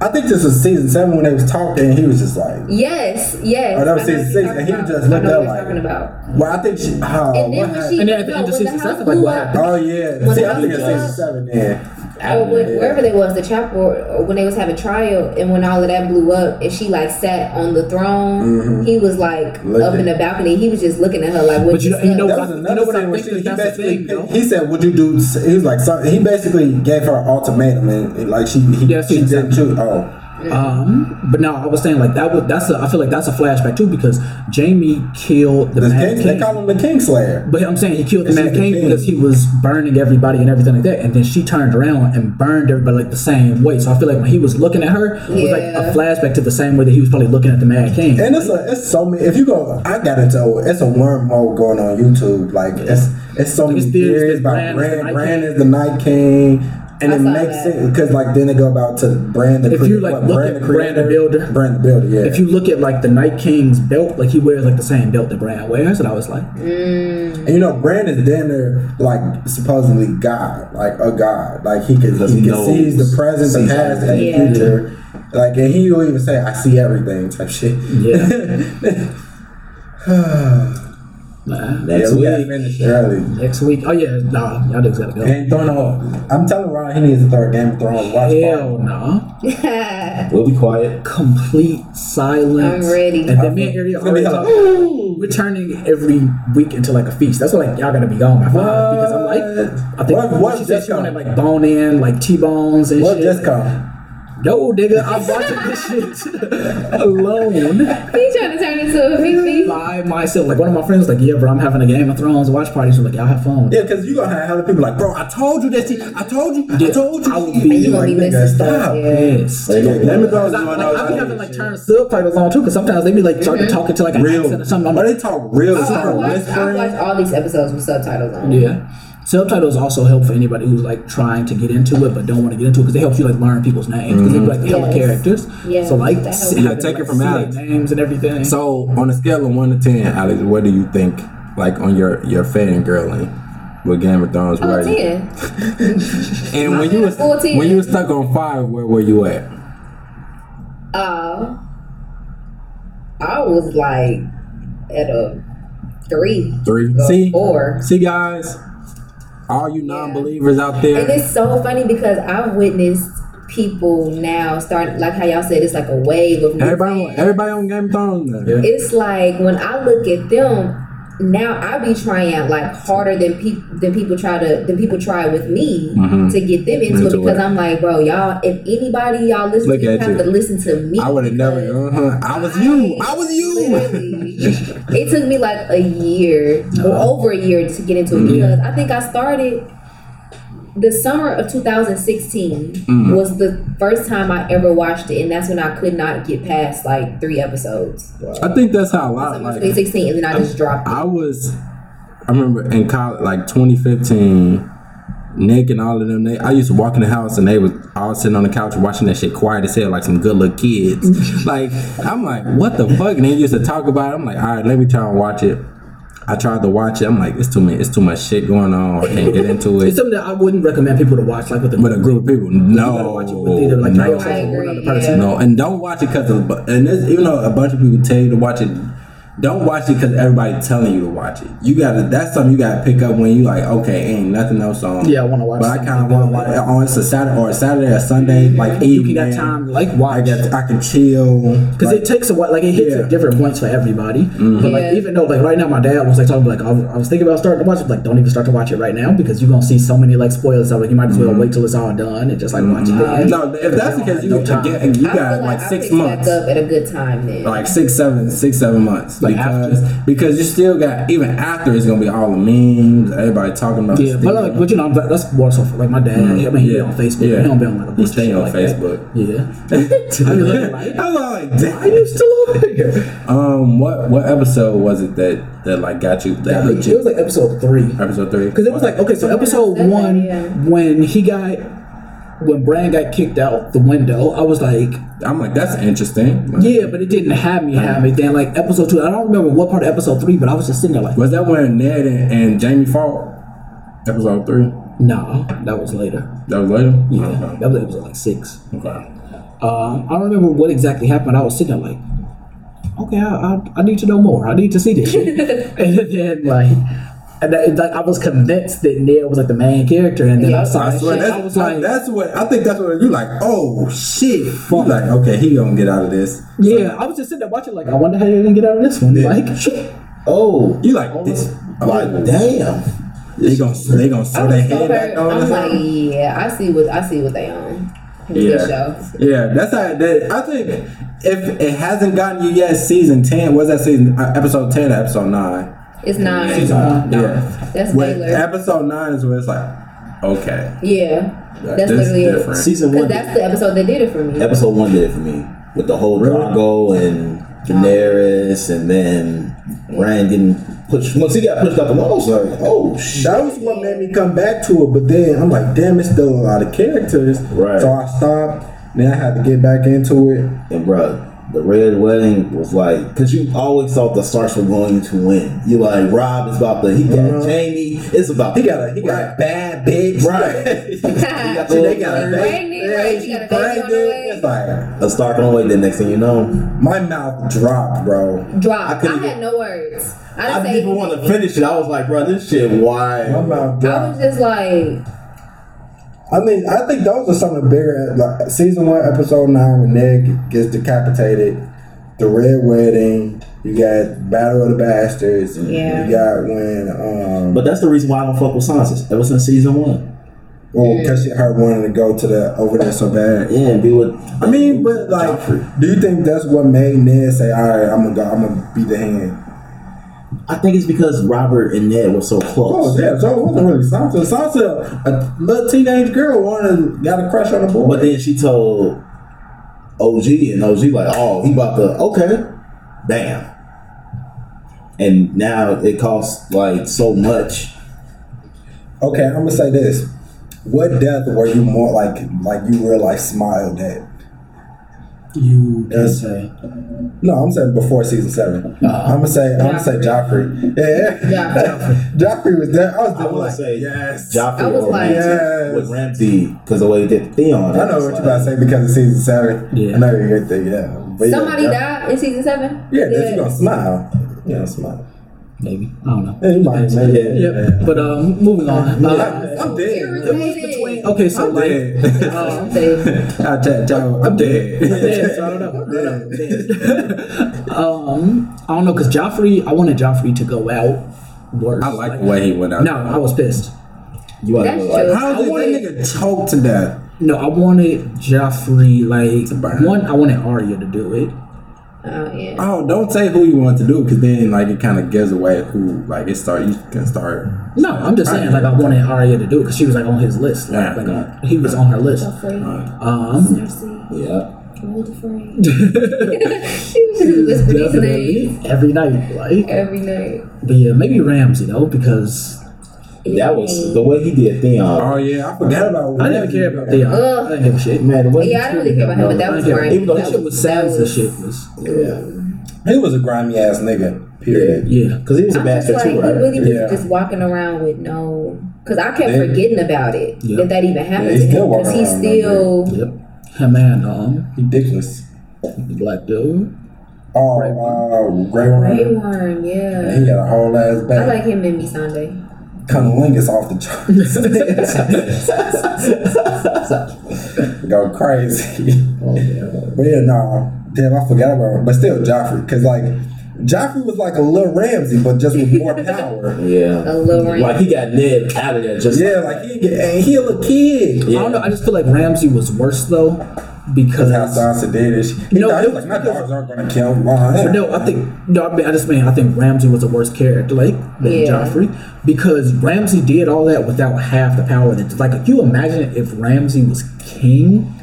I think this was season seven when they was talking and he was just like Yes, yes. Oh, that was season six, and he about. just I looked know up what you're like- talking about. well I think she oh And then what when happened? she, And then at the end of season seven, like, what happened? Oh yeah. When See I think it's season up- seven then. or when, wherever they was, the chapel, or when they was having trial, and when all of that blew up, and she like sat on the throne, mm-hmm. he was like up Looking. in the balcony. He was just looking at her like, "What But you you know- you know That what was I- another you know what I scene where think he that that's the basically thing, though? he said, "Would you do?" He was like, some, he basically gave her an ultimatum, and, and, like she he, Yeah, she season did too." Oh, Um, but now I was saying like that was that's a I feel like that's a flashback too because Jaime killed the the Mad King, King. they call him the Kingslayer. But I'm saying he killed the This Mad is the King king. because he was burning everybody and everything like that, and then she turned around and burned everybody like the same way. So I feel like when he was looking at her, it was like a flashback to the same way that he was probably looking at the Mad King. And it's a, it's so many. If you go, I got into it's a wormhole going on YouTube. Like it's it's so many It's theories theories about Bran is Brand. Bran is the Night King, and I it makes that. sense because like then they go about to Bran the If you, like, look at Bran the Builder- Bran the Builder. Yeah. if you look at like the Night King's belt, like he wears like the same belt that Bran wears, and I was like, mm. and you know, Bran is damn near like supposedly God, like a god. Like he can Because he, he can sees the present, the past, and the everything. future. Like and he will even say, "I see everything" type shit. yeah. Nah, Next yeah, we week. finish early. next week. Oh yeah, nah, y'all just gotta go. Game Thrones. no, I'm telling Ron he needs to throw a Game of Thrones watch Hell party. no. We'll be quiet. Complete silence. I'm ready. And then me and Ariel It's gonna already hella- talk- We're turning every week into like a feast. That's why like y'all gotta be gone by five because I'm like I think What- what she said just she wanted like bone in, like T bones and shit. What shit. just come? No, nigga, I'm watching this shit alone He trying to turn into a Fifi. by myself. Like one of my friends was like, "Yeah, bro, I'm having a Game of Thrones watch party." So like, y'all have fun. Yeah, because you gonna have other people like, bro, I told you that. She, I told you. I told you. I would be you gonna like, nigga, stop. stuff. Yes. They gonna be Game of like- Thrones Cause is I, one like, of I be those having like shit. turn subtitles on too, because sometimes they be like trying to mm-hmm. talk into like an real. accent or something. I'm But like, they talk real. They I start watched, I whispering. watched all these episodes with subtitles on. Yeah. Subtitles also help for anybody who's like trying to get into it but don't want to get into it because it helps you like learn people's names because they be like hella Yes. characters. Yes, So like that s- helps. Yeah, to, take it like, from Alex. names and everything. So on a scale of one to ten, Alex, what do you think? Like on your your fangirling with Game of Thrones, Oh, where 10. and when you was 14. when you was stuck on five, where were you at? Uh, I was like at a three. Three. See, Four. see, guys, all you non-believers out And there. it's so funny because I've witnessed people now start like how y'all said it's like a wave of Everybody, fans. everybody on Game of Thrones. Now. Yeah. it's like when I look at them now, I be trying out like harder than people than people try to than people try with me Mhm. to get them into, Into it because it. I'm like, bro, y'all. If anybody y'all listen, Look to, you have to listen to me. I would have never. Uh-huh. I was you. I was you. It took me like a year or over a year to get into it Mm-hmm. because I think I started the summer of 2016 Mm. was the first time I ever watched it, and that's when I could not get past like three episodes. I think that's how a lot. Summer Like 2016, and then I just dropped it. I was. I remember in college, like 2015. Nick and all of them, they I used to walk in the house and they was all sitting on the couch watching that shit quiet as hell, like some good little kids. like I'm like, what the fuck? And they used to talk about it. I'm like, all right, let me try and watch it. I tried to watch it. I'm like, it's too many, it's too much shit going on. I can't get into it. it's something that I wouldn't recommend people to watch like with a But a group of people, no, watch it with either like no. no. I agree, yeah. No, and don't watch it because of and this, even though a bunch of people tell you to watch it, don't watch it because everybody telling you to watch it. You gotta. That's something you gotta pick up when you like. Okay, ain't nothing else on. Yeah, I wanna watch But I kind of want to watch it on. It's a Saturday or a Saturday or Sunday, like You evening. can got time to like I watch. got. I can chill. Because like, it takes a while, like it hits Yeah. Mm-hmm. at different points for everybody. But like Yeah. even though like right now my dad was like talking like I was, I was thinking about starting to watch it, like don't even start to watch it right now because you're gonna see so many like spoilers. So like you might as well wait till it's all done and just like watch it. Then. Mm-hmm. no, if that's the case, you, No time. again, you I got feel like I six picked months. Up at a good time then. like six, seven, six, seven months. Like because after. because you still got even after it's gonna be all the memes, everybody talking about. Yeah, but like, but you know, I'm- that's more so for, like my dad. I mean, he be Yeah. on Facebook. Yeah. He don't be on like a He bunch of stay on like Facebook. That. Yeah, I be looking like, I was like, are you still over here? Um, what what episode was it that that like got you that Like, it was like episode three. Episode three. Because it was like okay, so episode one when he got when Bran got kicked out the window, I was like, I'm like, that's interesting. yeah, but it didn't have me have it. Then like episode two, I don't remember what part of episode three, but I was just sitting there like, Was that when Ned and, and Jaime fought? Episode three. no, that was later. That was later. Yeah, Okay. that was episode like six. okay. Um, I don't remember what exactly happened. I was sitting there like, okay, I, I, I need to know more. I need to see this. and then like, and that, like I was convinced that Neil was like the main character, and then I saw I that swear shit. that's I was like, that's what I think. That's what you like. Oh shit! You like okay? He gonna get out of this. yeah, I was just sitting there watching like, I wonder how you're gonna get out of this one. Yeah. Like, Oh, You like this? like damn. They gonna they gonna I sew was their so head back on. or I'm something? like, yeah, I see what I see what they on. It's a good show. Yeah, that's how. That, I think if it hasn't gotten you yet, season ten was that season uh, episode ten or episode nine? It's nine. Season one. Yeah, That's when Baelor. episode nine is where it's like, okay, Yeah, that- that's this is literally it. Season one. that's the episode that did it for me. Episode one did it for me with the whole Drogo and Daenerys, and then Rand getting pushed. Once he got pushed out the wall, I was like, oh shit. That was what made me come back to it, but then I'm like, damn, it's still a lot of characters. Right. So I stopped. Then I had to get back into it. And bro, the red wedding was like, because you always thought the Starks were going to win. You like Robb is about the he got Uh-huh. Jaime. It's about He got a he got a bad bitch. right. Got, they got a Pregnant, yeah, she a the pregnant. It's like a Stark on the way. Then next thing you know, my mouth dropped, bro. Drop. I I, had no words. I I didn't even want to finish it. I was like, bro, this shit Why? My mouth I was just like, I mean, I think those are some of the bigger like season one, episode nine, when Ned gets decapitated, the red wedding. You got Battle of the Bastards. Yeah. You got when um, But that's the reason why I don't fuck with Sansa ever since season one. well, because she her wanting to go to the over there so bad. Yeah, and be with. I mean, but like, Joffrey. do you think that's what made Ned say, "All right, I'm gonna go, I'm gonna be the hand"? I think it's because Robert and Ned were so close. Oh yeah, so it wasn't really Sansa. Sansa, a little teenage girl, wanted got a crush on the boy. But then she told OG, and OG like, oh, he about to okay, bam. And now it costs like so much. okay, I'm gonna say this: What death were you more like? Like you were like smiled at? You can Yes. say. No, I'm saying before season 7 i I'm gonna say I'm gonna say Joffrey. Yeah, Joffrey. Joffrey was there. I was I there would like, say yes. Joffrey I was or like- Yes. with Ramsay because the way he did Theon. I know what you're about to say because of season seven. Yeah. I know you're gonna think, yeah. But somebody Joff- died in season seven. Yeah, then you gonna smile. You gonna smile. Maybe I don't know. Yeah, you might. Maybe. Yeah, Yeah. but um, moving on. Uh, I'm dead. Irritated. okay, so I'm like, dead. um, I tell- tell- I'm dead. yeah, so I don't know. I don't know. um, I don't know because Joffrey. I wanted Joffrey to go out worse. I like the way he went out. No, I was pissed. You want to like, true. How did wanted- that nigga choke to death? No, I wanted Joffrey like one. I wanted Arya to do it. Oh yeah. Oh, don't say who you want to do, because then like it kind of gives away who like it start. You can start. No, I'm just saying like I wanted Arya to do it because she was like on his list. Like, Yeah. like uh, he was on her list. Joffrey. Um, Cersei. yeah. Old friend. she was just whispering his name definitely every night, like. every night. But yeah, maybe Ramsay though because That was the way he did Theon. Oh yeah, I forgot about. I didn't care about Theon. Ugh. I didn't give a shit. Man, the way he Yeah, I don't really care about him, but that was didn't care. right. Even though That that shit was- was that Sansa shit was Yeah. He was a grimy ass nigga. Period. yeah. Because he was a I'm just bastard like, too, he right? really was Yeah. just walking around with no. Because I kept Yeah. forgetting about it Yeah. that that even happened Yeah, to he's still him. Because walking he's around still. Yep. Him and um Ridiculous. black dude. Oh, uh, Grey Grey Worm. Worm, He yeah. had a whole ass I like him in Missandei. Cunnilingus off the charts. Go crazy. Oh, yeah. But yeah, no. Damn, I forgot about him. But still, Joffrey. Because, like, Joffrey was like a little Ramsay, but just with more power. Yeah. A little ring. Like he got Ned out of there just Yeah, like, he, he a little kid. I don't know. I just feel like Ramsay was worse though because How Sansa did it. He No, thought, he it was was like, my dogs aren't going to kill mine. But no, I think no. I mean, I just mean I think Ramsay was a worse character, like than Yeah. Joffrey, because Ramsay did all that without half the power. That like, can you imagine if Ramsay was king?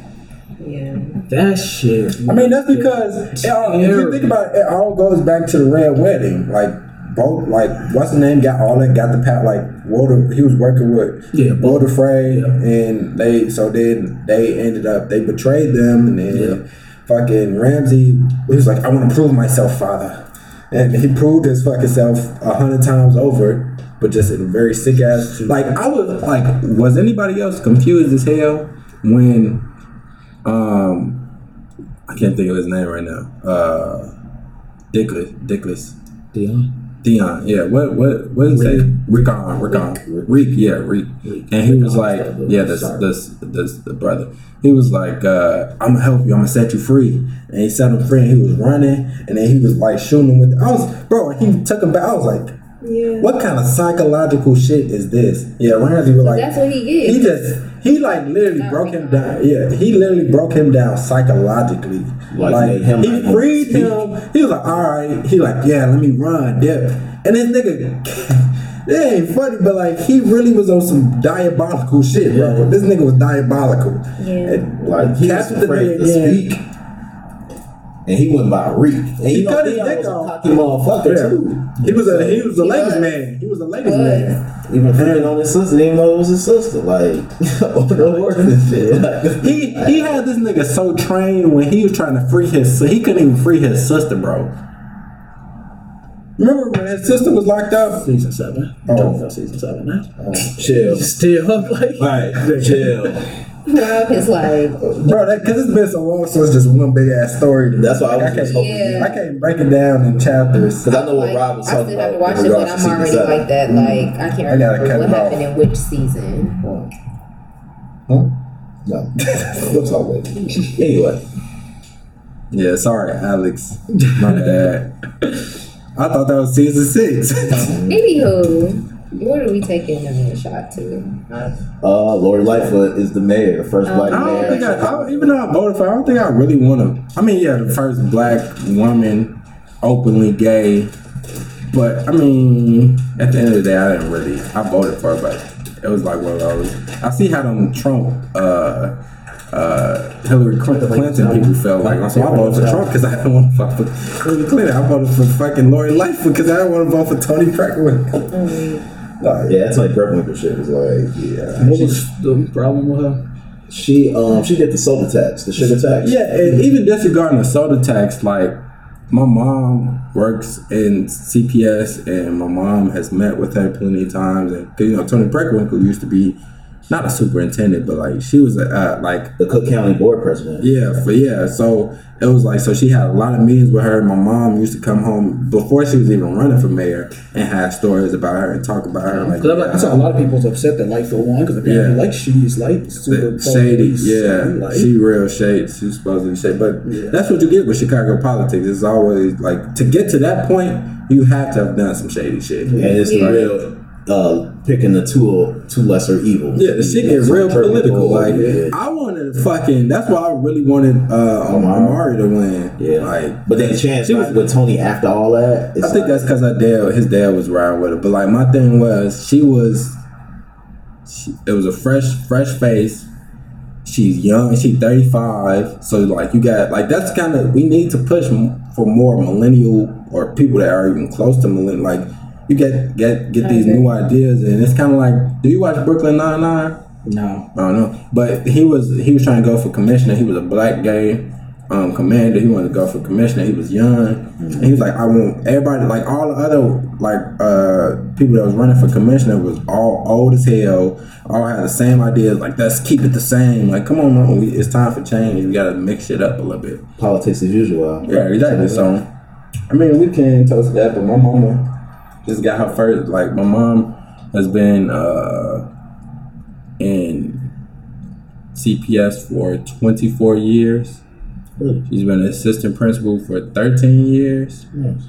yeah. That shit. I mean, that's because it all, if you think about it, it all goes back to the Red Wedding. Like both, like what's the name? Got all that. Got the power. Like Walder, he was working with Yeah, Walder Frey, Yeah. and they. So then they ended up they betrayed them, and then Yeah. fucking Ramsay. He was like, I want to prove myself, father, and he proved his fucking self a hundred times over. But just in a very sick ass. Like I was like, was anybody else confused as hell when um I can't think of his name right now. Uh Dickless Dickless. Theon. Theon, yeah. What what what did it say? Rickon, Rickon, Reek, yeah, Reek. And he was like, yeah, this this this the brother. He was like, uh, I'm gonna help you. I'm gonna set you free. And he set him free. And he was running, and then he was like shooting him with. I was, bro. and He took him back. I was like, Yeah. what kind of psychological shit is this? Yeah, Ramsay was like, That's what he gets. he just he like literally Not broke him Rickon. down. Yeah, he literally broke him down psychologically. Like, Like, him he not freed speak. him. He was like, all right. He like, yeah, let me run, dip. And this nigga, it ain't funny, but like he really was on some diabolical shit, bro. This nigga was diabolical. Yeah. And, Like he was captured the afraid nigga to again. speak. And he went by Reek. And He you know, cut his Theon dick was a off. cocky motherfucker Yeah. too. He was a he was a He ladies was. man. He was a ladies Was. man. Even freaking on his sister, didn't even know it was his sister. Like, on the horse and shit. Like, He he had this nigga so trained when he was trying to free his so he couldn't even free his sister, bro. Remember when his sister was locked up? Season seven. Oh. Talking about season seven now. Oh, chill. Still up, like Right, chill. Rob is like, Bro, that because it's been so long, so it's just one big ass story. That's why I was Like, just can't, hoping. Yeah. I can't break it down in chapters. Because I know what like Rob was I talking still have about. to watch it, but I'm already like that. Like I can't I gotta remember cut what it off. happened in which season. Huh? No. we'll talk later. Anyway. Yeah, sorry, Alex. My bad. I thought that was season six. Anywho, what are we taking a shot to? Uh, Lori Lightfoot is the mayor, the first Oh. black I don't mayor. think I, I don't- even though I voted for her, I don't think I really want to. I mean, yeah, the first black woman openly gay, but I mean, at the end of the day, I didn't really. I voted for her, but it was like one of those. I see how them Trump, uh, uh, Hillary Clinton, Clinton people felt like. So I voted for Trump because I didn't want to fuck with Hillary Clinton. I voted for fucking Lori Lightfoot because I didn't want to vote for Toni Preckwinkle. Like, Yeah, that's like Preckwinkle shit. was like, yeah. what was the problem with her? She um she did the soda tax, the sugar tax. Yeah, and even disregarding the soda tax, like my mom works in CPS, and my mom has met with her plenty of times. and you know, Toni Preckwinkle used to be not a superintendent, but like she was a uh, like The Cook County board president. yeah, for yeah. So it was like so she had a lot of meetings with her. My mom used to come home before she was even running for mayor and have stories about her and talk about her. Like, Because I'm like, I saw a lot of people's upset that Lightfoot won because apparently Yeah. like she's like super shady, yeah. like, she real shady. She's supposedly shady, but that's what you get with Chicago politics. It's always like to get to that point, you have to have done some shady shit. And it's Yeah. real uh picking the two two lesser evils. Yeah, the shit get real political. Like yeah. I wanted to fucking. That's why I really wanted uh, Amara to win. Yeah. like But then Chance was- with Toni after all that. I think like- that's because her dad, his dad was riding with her. But like my thing was, she was, she, it was a fresh, fresh face. She's young. She's thirty five. So like you got like that's kind of we need to push m- for more millennial or people that are even close to millennial. Like you get get get these new ideas, and it's kind of like, do you watch Brooklyn Nine Nine? no. I don't know. But he was he was trying to go for commissioner. He was a black gay um, commander. He wanted to go for commissioner. He was young. And he was like, I want everybody like all the other like uh, people that was running for commissioner was all old as hell. All had the same ideas. Like let's keep it the same. Like come on, man. We, it's time for change. We gotta mix it up a little bit. politics as usual. Yeah, exactly. So I mean, we can toast that, but my mama just got her first. Like, my mom has been uh, in CPS for 24 years. Really? She's been an assistant principal for 13 years. Nice.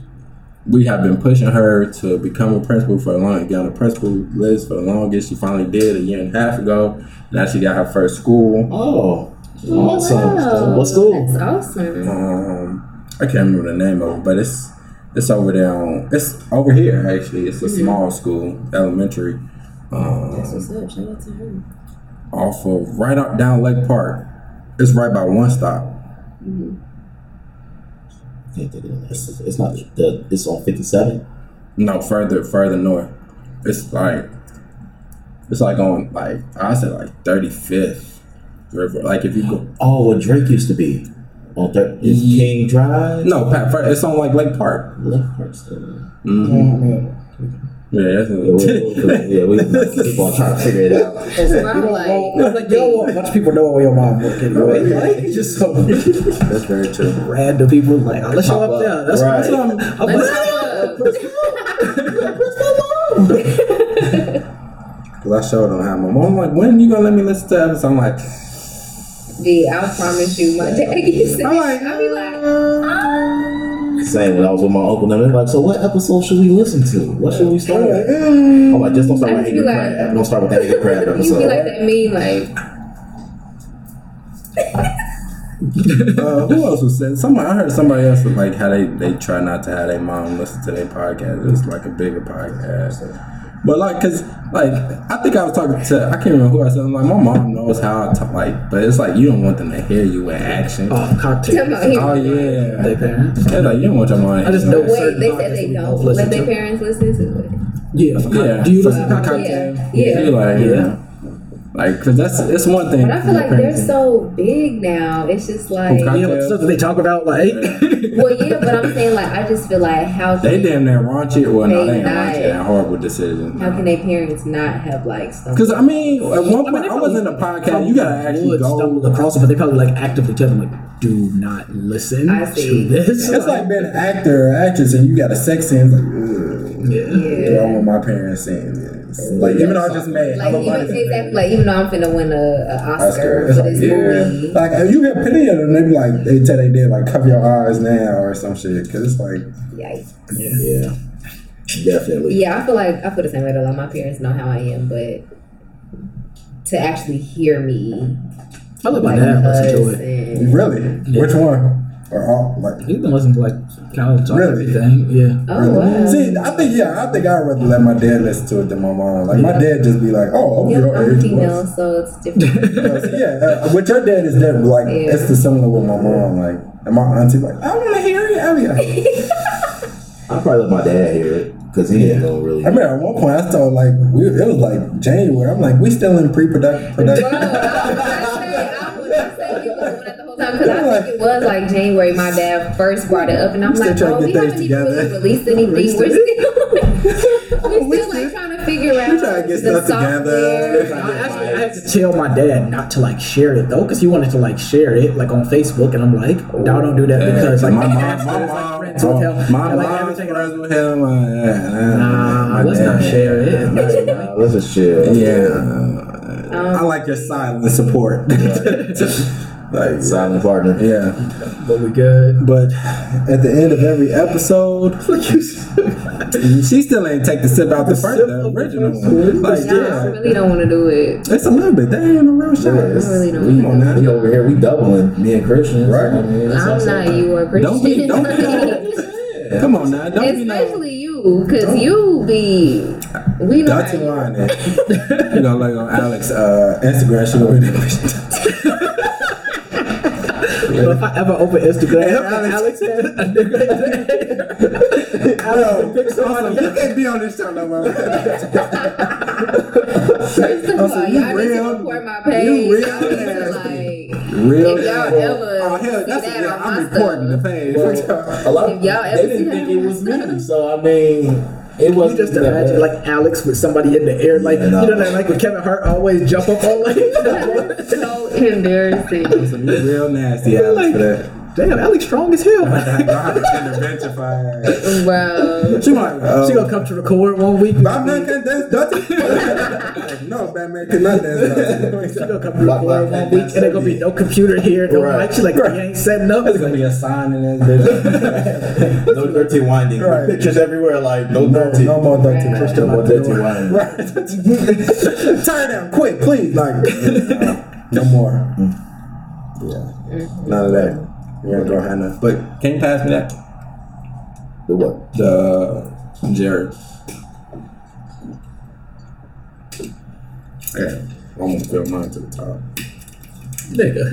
We have been pushing her to become a principal for a long, get on the principal list for the longest. She finally did a year and a half ago. Now she got her first school. Oh, Oh, awesome. wow. What school? That's awesome. Um, I can't remember the name of it, but it's it's over there on it's over here actually. It's a small school, elementary, That's um, what's up. Shout out to her. off of right up down Lake Park. It's right by one stop. Can't think of it. It's, it's not the. It's on fifty seven. No, further further north. It's like it's like on like I said like thirty fifth river. Like if you go Oh, where Drake used to be. On thir- is Ye- King Drive. no, Pat, fur- it's on like Lake Park. Left part still. hmm Yeah, that's Yeah, we, yeah, we keep on trying to figure it out. That's why I'm like, It's like, yo, want a bunch of people know where your mom work anyway. Like, just so That's very true. random people like, oh, let's show up up. there. That's, that's Right. what I'm. I'm let's like, go. Cause I showed them how my mom like, when you gonna let me listen to episodes? I'm like, B, I promise you, my dad used to. I'm like, I be like, ah. Same when I was with my uncle. And they're like, so what episode should we listen to? What should we start? with?" mm. I'm like, just don't start with I Angry feel like- Crab. Don't start with that Angry Crab You be like that mean, like, uh, who else was saying? Somebody I heard somebody else was like how they they try not to have their mom listen to their podcast. It's like a bigger podcast. But like, cause like I think I was talking to I can't remember who I said. I'm like, my mom knows how I talk. Like, but it's like you don't want them to hear you in action. Oh, oh, cocktails. Come on, yeah, Their parents. it's like you don't want your mom. I just know wait, certain they podcasts said they we don't listen let their parents listen to it. Yeah, Yeah. Do you For listen to cocktail. Yeah, yeah. She like Yeah. Yeah. Like, cause that's it's one thing. But I feel your like they're so big now. It's just like, cock- Yeah, but stuff that they talk about, like, well, yeah, but I'm saying like, I just feel like, how They can damn near raunchy. Well, no, They they ain't not. raunchy. That horrible decision. how can their parents not have like stuff? Because I mean, at one I mean, point, I was in a podcast. You gotta actually go. stumble across it, but they probably like actively tell them like, do not listen I see. to this. It's like being an actor or actress and you got a sex scene. Like, ugh, yeah. I want my parents saying this. Like, even though I just made Like even, exactly, like even though I'm finna win a, a Oscar, Oscar. for It's like, this yeah. movie. Like, if you get plenty of them, they be like, they tell they did, like, cover your eyes now or some shit. Because it's like, Yikes. Yeah, definitely. Yeah, I feel like I feel the same way. Though, like my parents know how I am, but to actually hear me, I let my like dad us listen to it. and really? Which one? Or all? Like, He's been listening to like college talk Really? everything. Yeah. oh wow. See, I think yeah, I think I'd rather let my dad listen to it than my mom. Like my dad just be like, "Oh, I'm Yeah, your I'm age." female, what's-" so it's different. So, yeah, uh, with your dad is different. Like Yeah. it's the similar with my mom. Like and my auntie, like I want to hear it. I be like, I'll probably let my dad hear it because he ain't gonna really. I remember at one point I told like we, it was like January. I'm like, we still in pre-production. Production. I was gonna say, I was gonna say you was doing that the whole time because I think it was like January. My dad first brought it up, and I'm still like, trying bro, to we haven't things even really together. released anything. We We're still, we're still like trying to figure out we trying to get the stuff together. software. I actually I had to tell my dad not to like share it though, because he wanted to like share it like on Facebook, and I'm like, no, don't do that because like my mom, my mom, friends with him. my and, like, mom's everything. friends with him. Uh, nah, Nah, let's not share it. Let's just chill. Yeah, I like your silent support. like, Silent partner. yeah. but we good. But at the end of every episode, she still ain't take the sip out the first, the original one. Like, Nah, I yeah, really don't want to do it. it's a little bit. That ain't a real shot. Yeah, It's- I really don't Come on We over here, we doubling me and Christian. Right. I mean, I'm also- not you or Christian. Don't be, don't be. no- Come on now, don't be no. Especially you, because you be we know. That's how you- line. You know, like on Alex uh, Instagram, she gonna be if I ever open Instagram, and Alex had a nigga. Alex pick somebody You can't be on this show no more. First of all, Also, you y'all need to real- report my you page. real Y'all need like. Real. If y'all ever oh hell, see that's that yeah. on I'm my reporting the stuff. page. A lot If of y'all they didn't think it was me, so I mean, it You was just imagine like Alex with somebody in the air, like Yeah, no. you know that like when Kevin Hart always jump up on like so embarrassing. Some real nasty Alex for that. Damn, Alex strong as hell. I had an intervention for her. ass. Bro. She like, uh, she gonna come to record one week. Batman can dance dirty. no, Batman cannot dance dirty. She gonna come to record one week, and there gonna be no computer here, no Right. mic. She like, you ain't setting up. There's gonna be a sign in this bitch. no dirty winding. Right. Pictures everywhere like no No, dirty. no more dirty. Right. Christian, No no more more dirty winding. Right. Turn it down quick, please. Like, no more. Yeah, none of that. We ain't gonna have nothing. But can you pass me that? The what? The uh, Jared. Yeah, I'm gonna fill mine to the top. Nigga.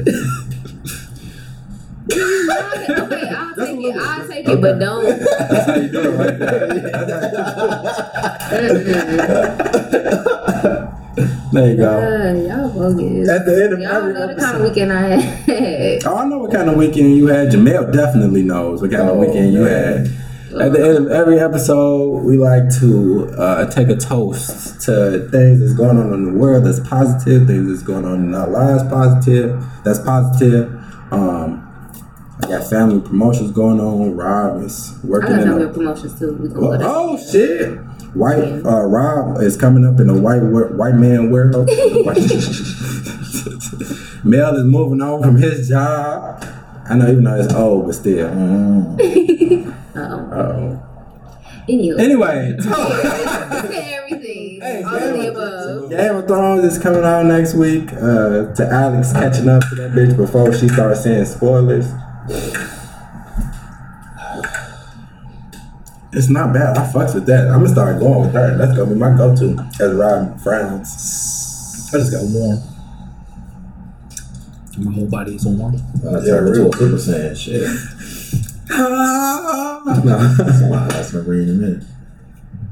Okay, I'll take it. I'll take it, but don't. That's how you do it right there. There you go. Uh, y'all bogus. At the end of Y'all every know the kind episode. of weekend I had. Oh, I know what kind of weekend you had. Jamel definitely knows what kind of Oh, weekend you had. At the end of every episode, we like to uh, take a toast to things that's going on in the world that's positive, things that's going on in our lives positive, that's positive. Um, I got family promotions going on. Rob is working. I got no a, promotions too. We can Oh, oh shit! White uh, Rob is coming up in a white white man world. Mel is moving on from his job. I know, even though it's old, but still. Uh-oh. Uh-oh. Anyway, Anyway, everything. All of above. Game of Thrones is coming out next week. Uh, to Alex catching up to that bitch before she starts saying spoilers. It's not bad. I fucks with that. I'm gonna start going with that. That's gonna be my go-to as Rob frowns. I just got warm. My whole body is warm. I Yeah, turned into real. a Super Saiyan shit. no. That's my brain in a minute.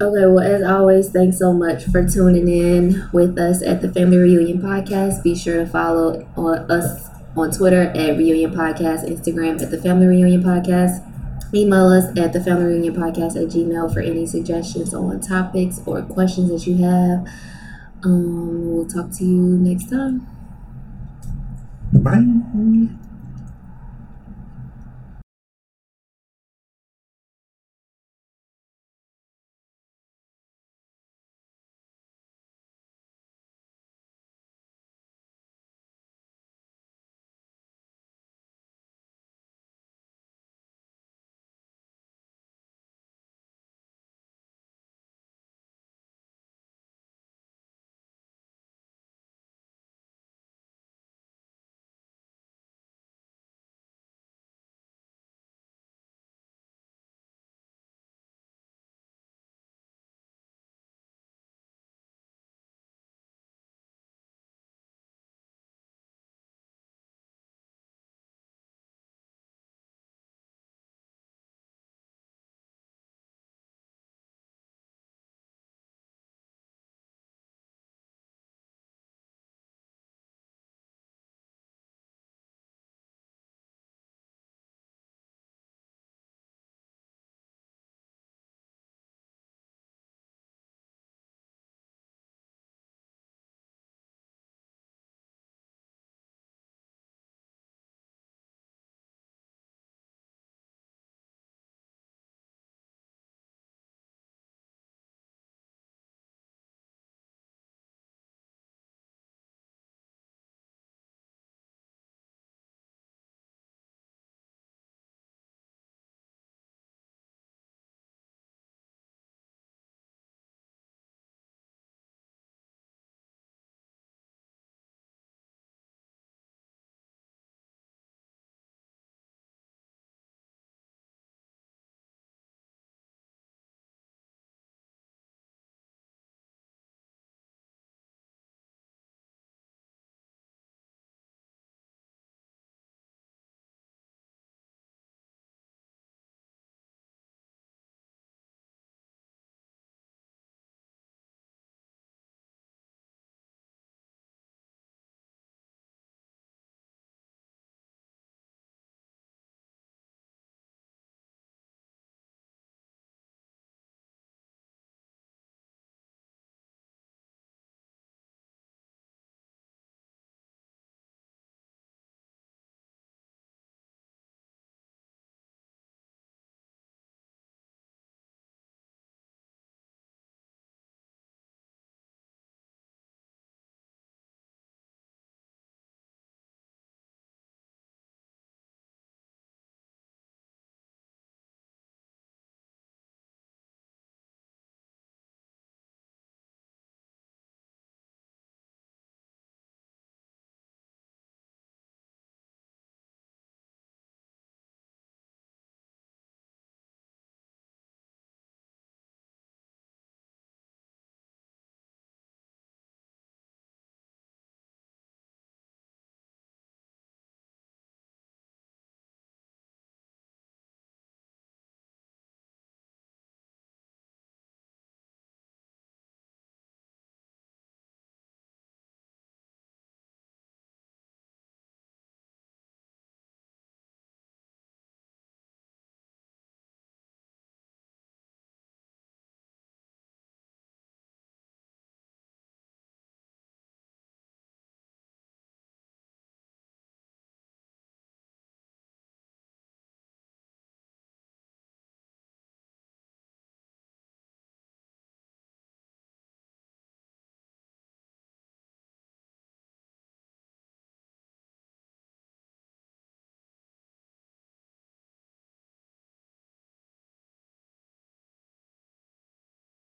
Okay, well, as always, thanks so much for tuning in with us at the Family Reunion Podcast. Be sure to follow on us on Twitter at Reunion Podcast, Instagram at the Family Reunion Podcast. Email us at the Family Reunion Podcast at Gmail for any suggestions on topics or questions that you have. Um, we'll talk to you next time. Bye.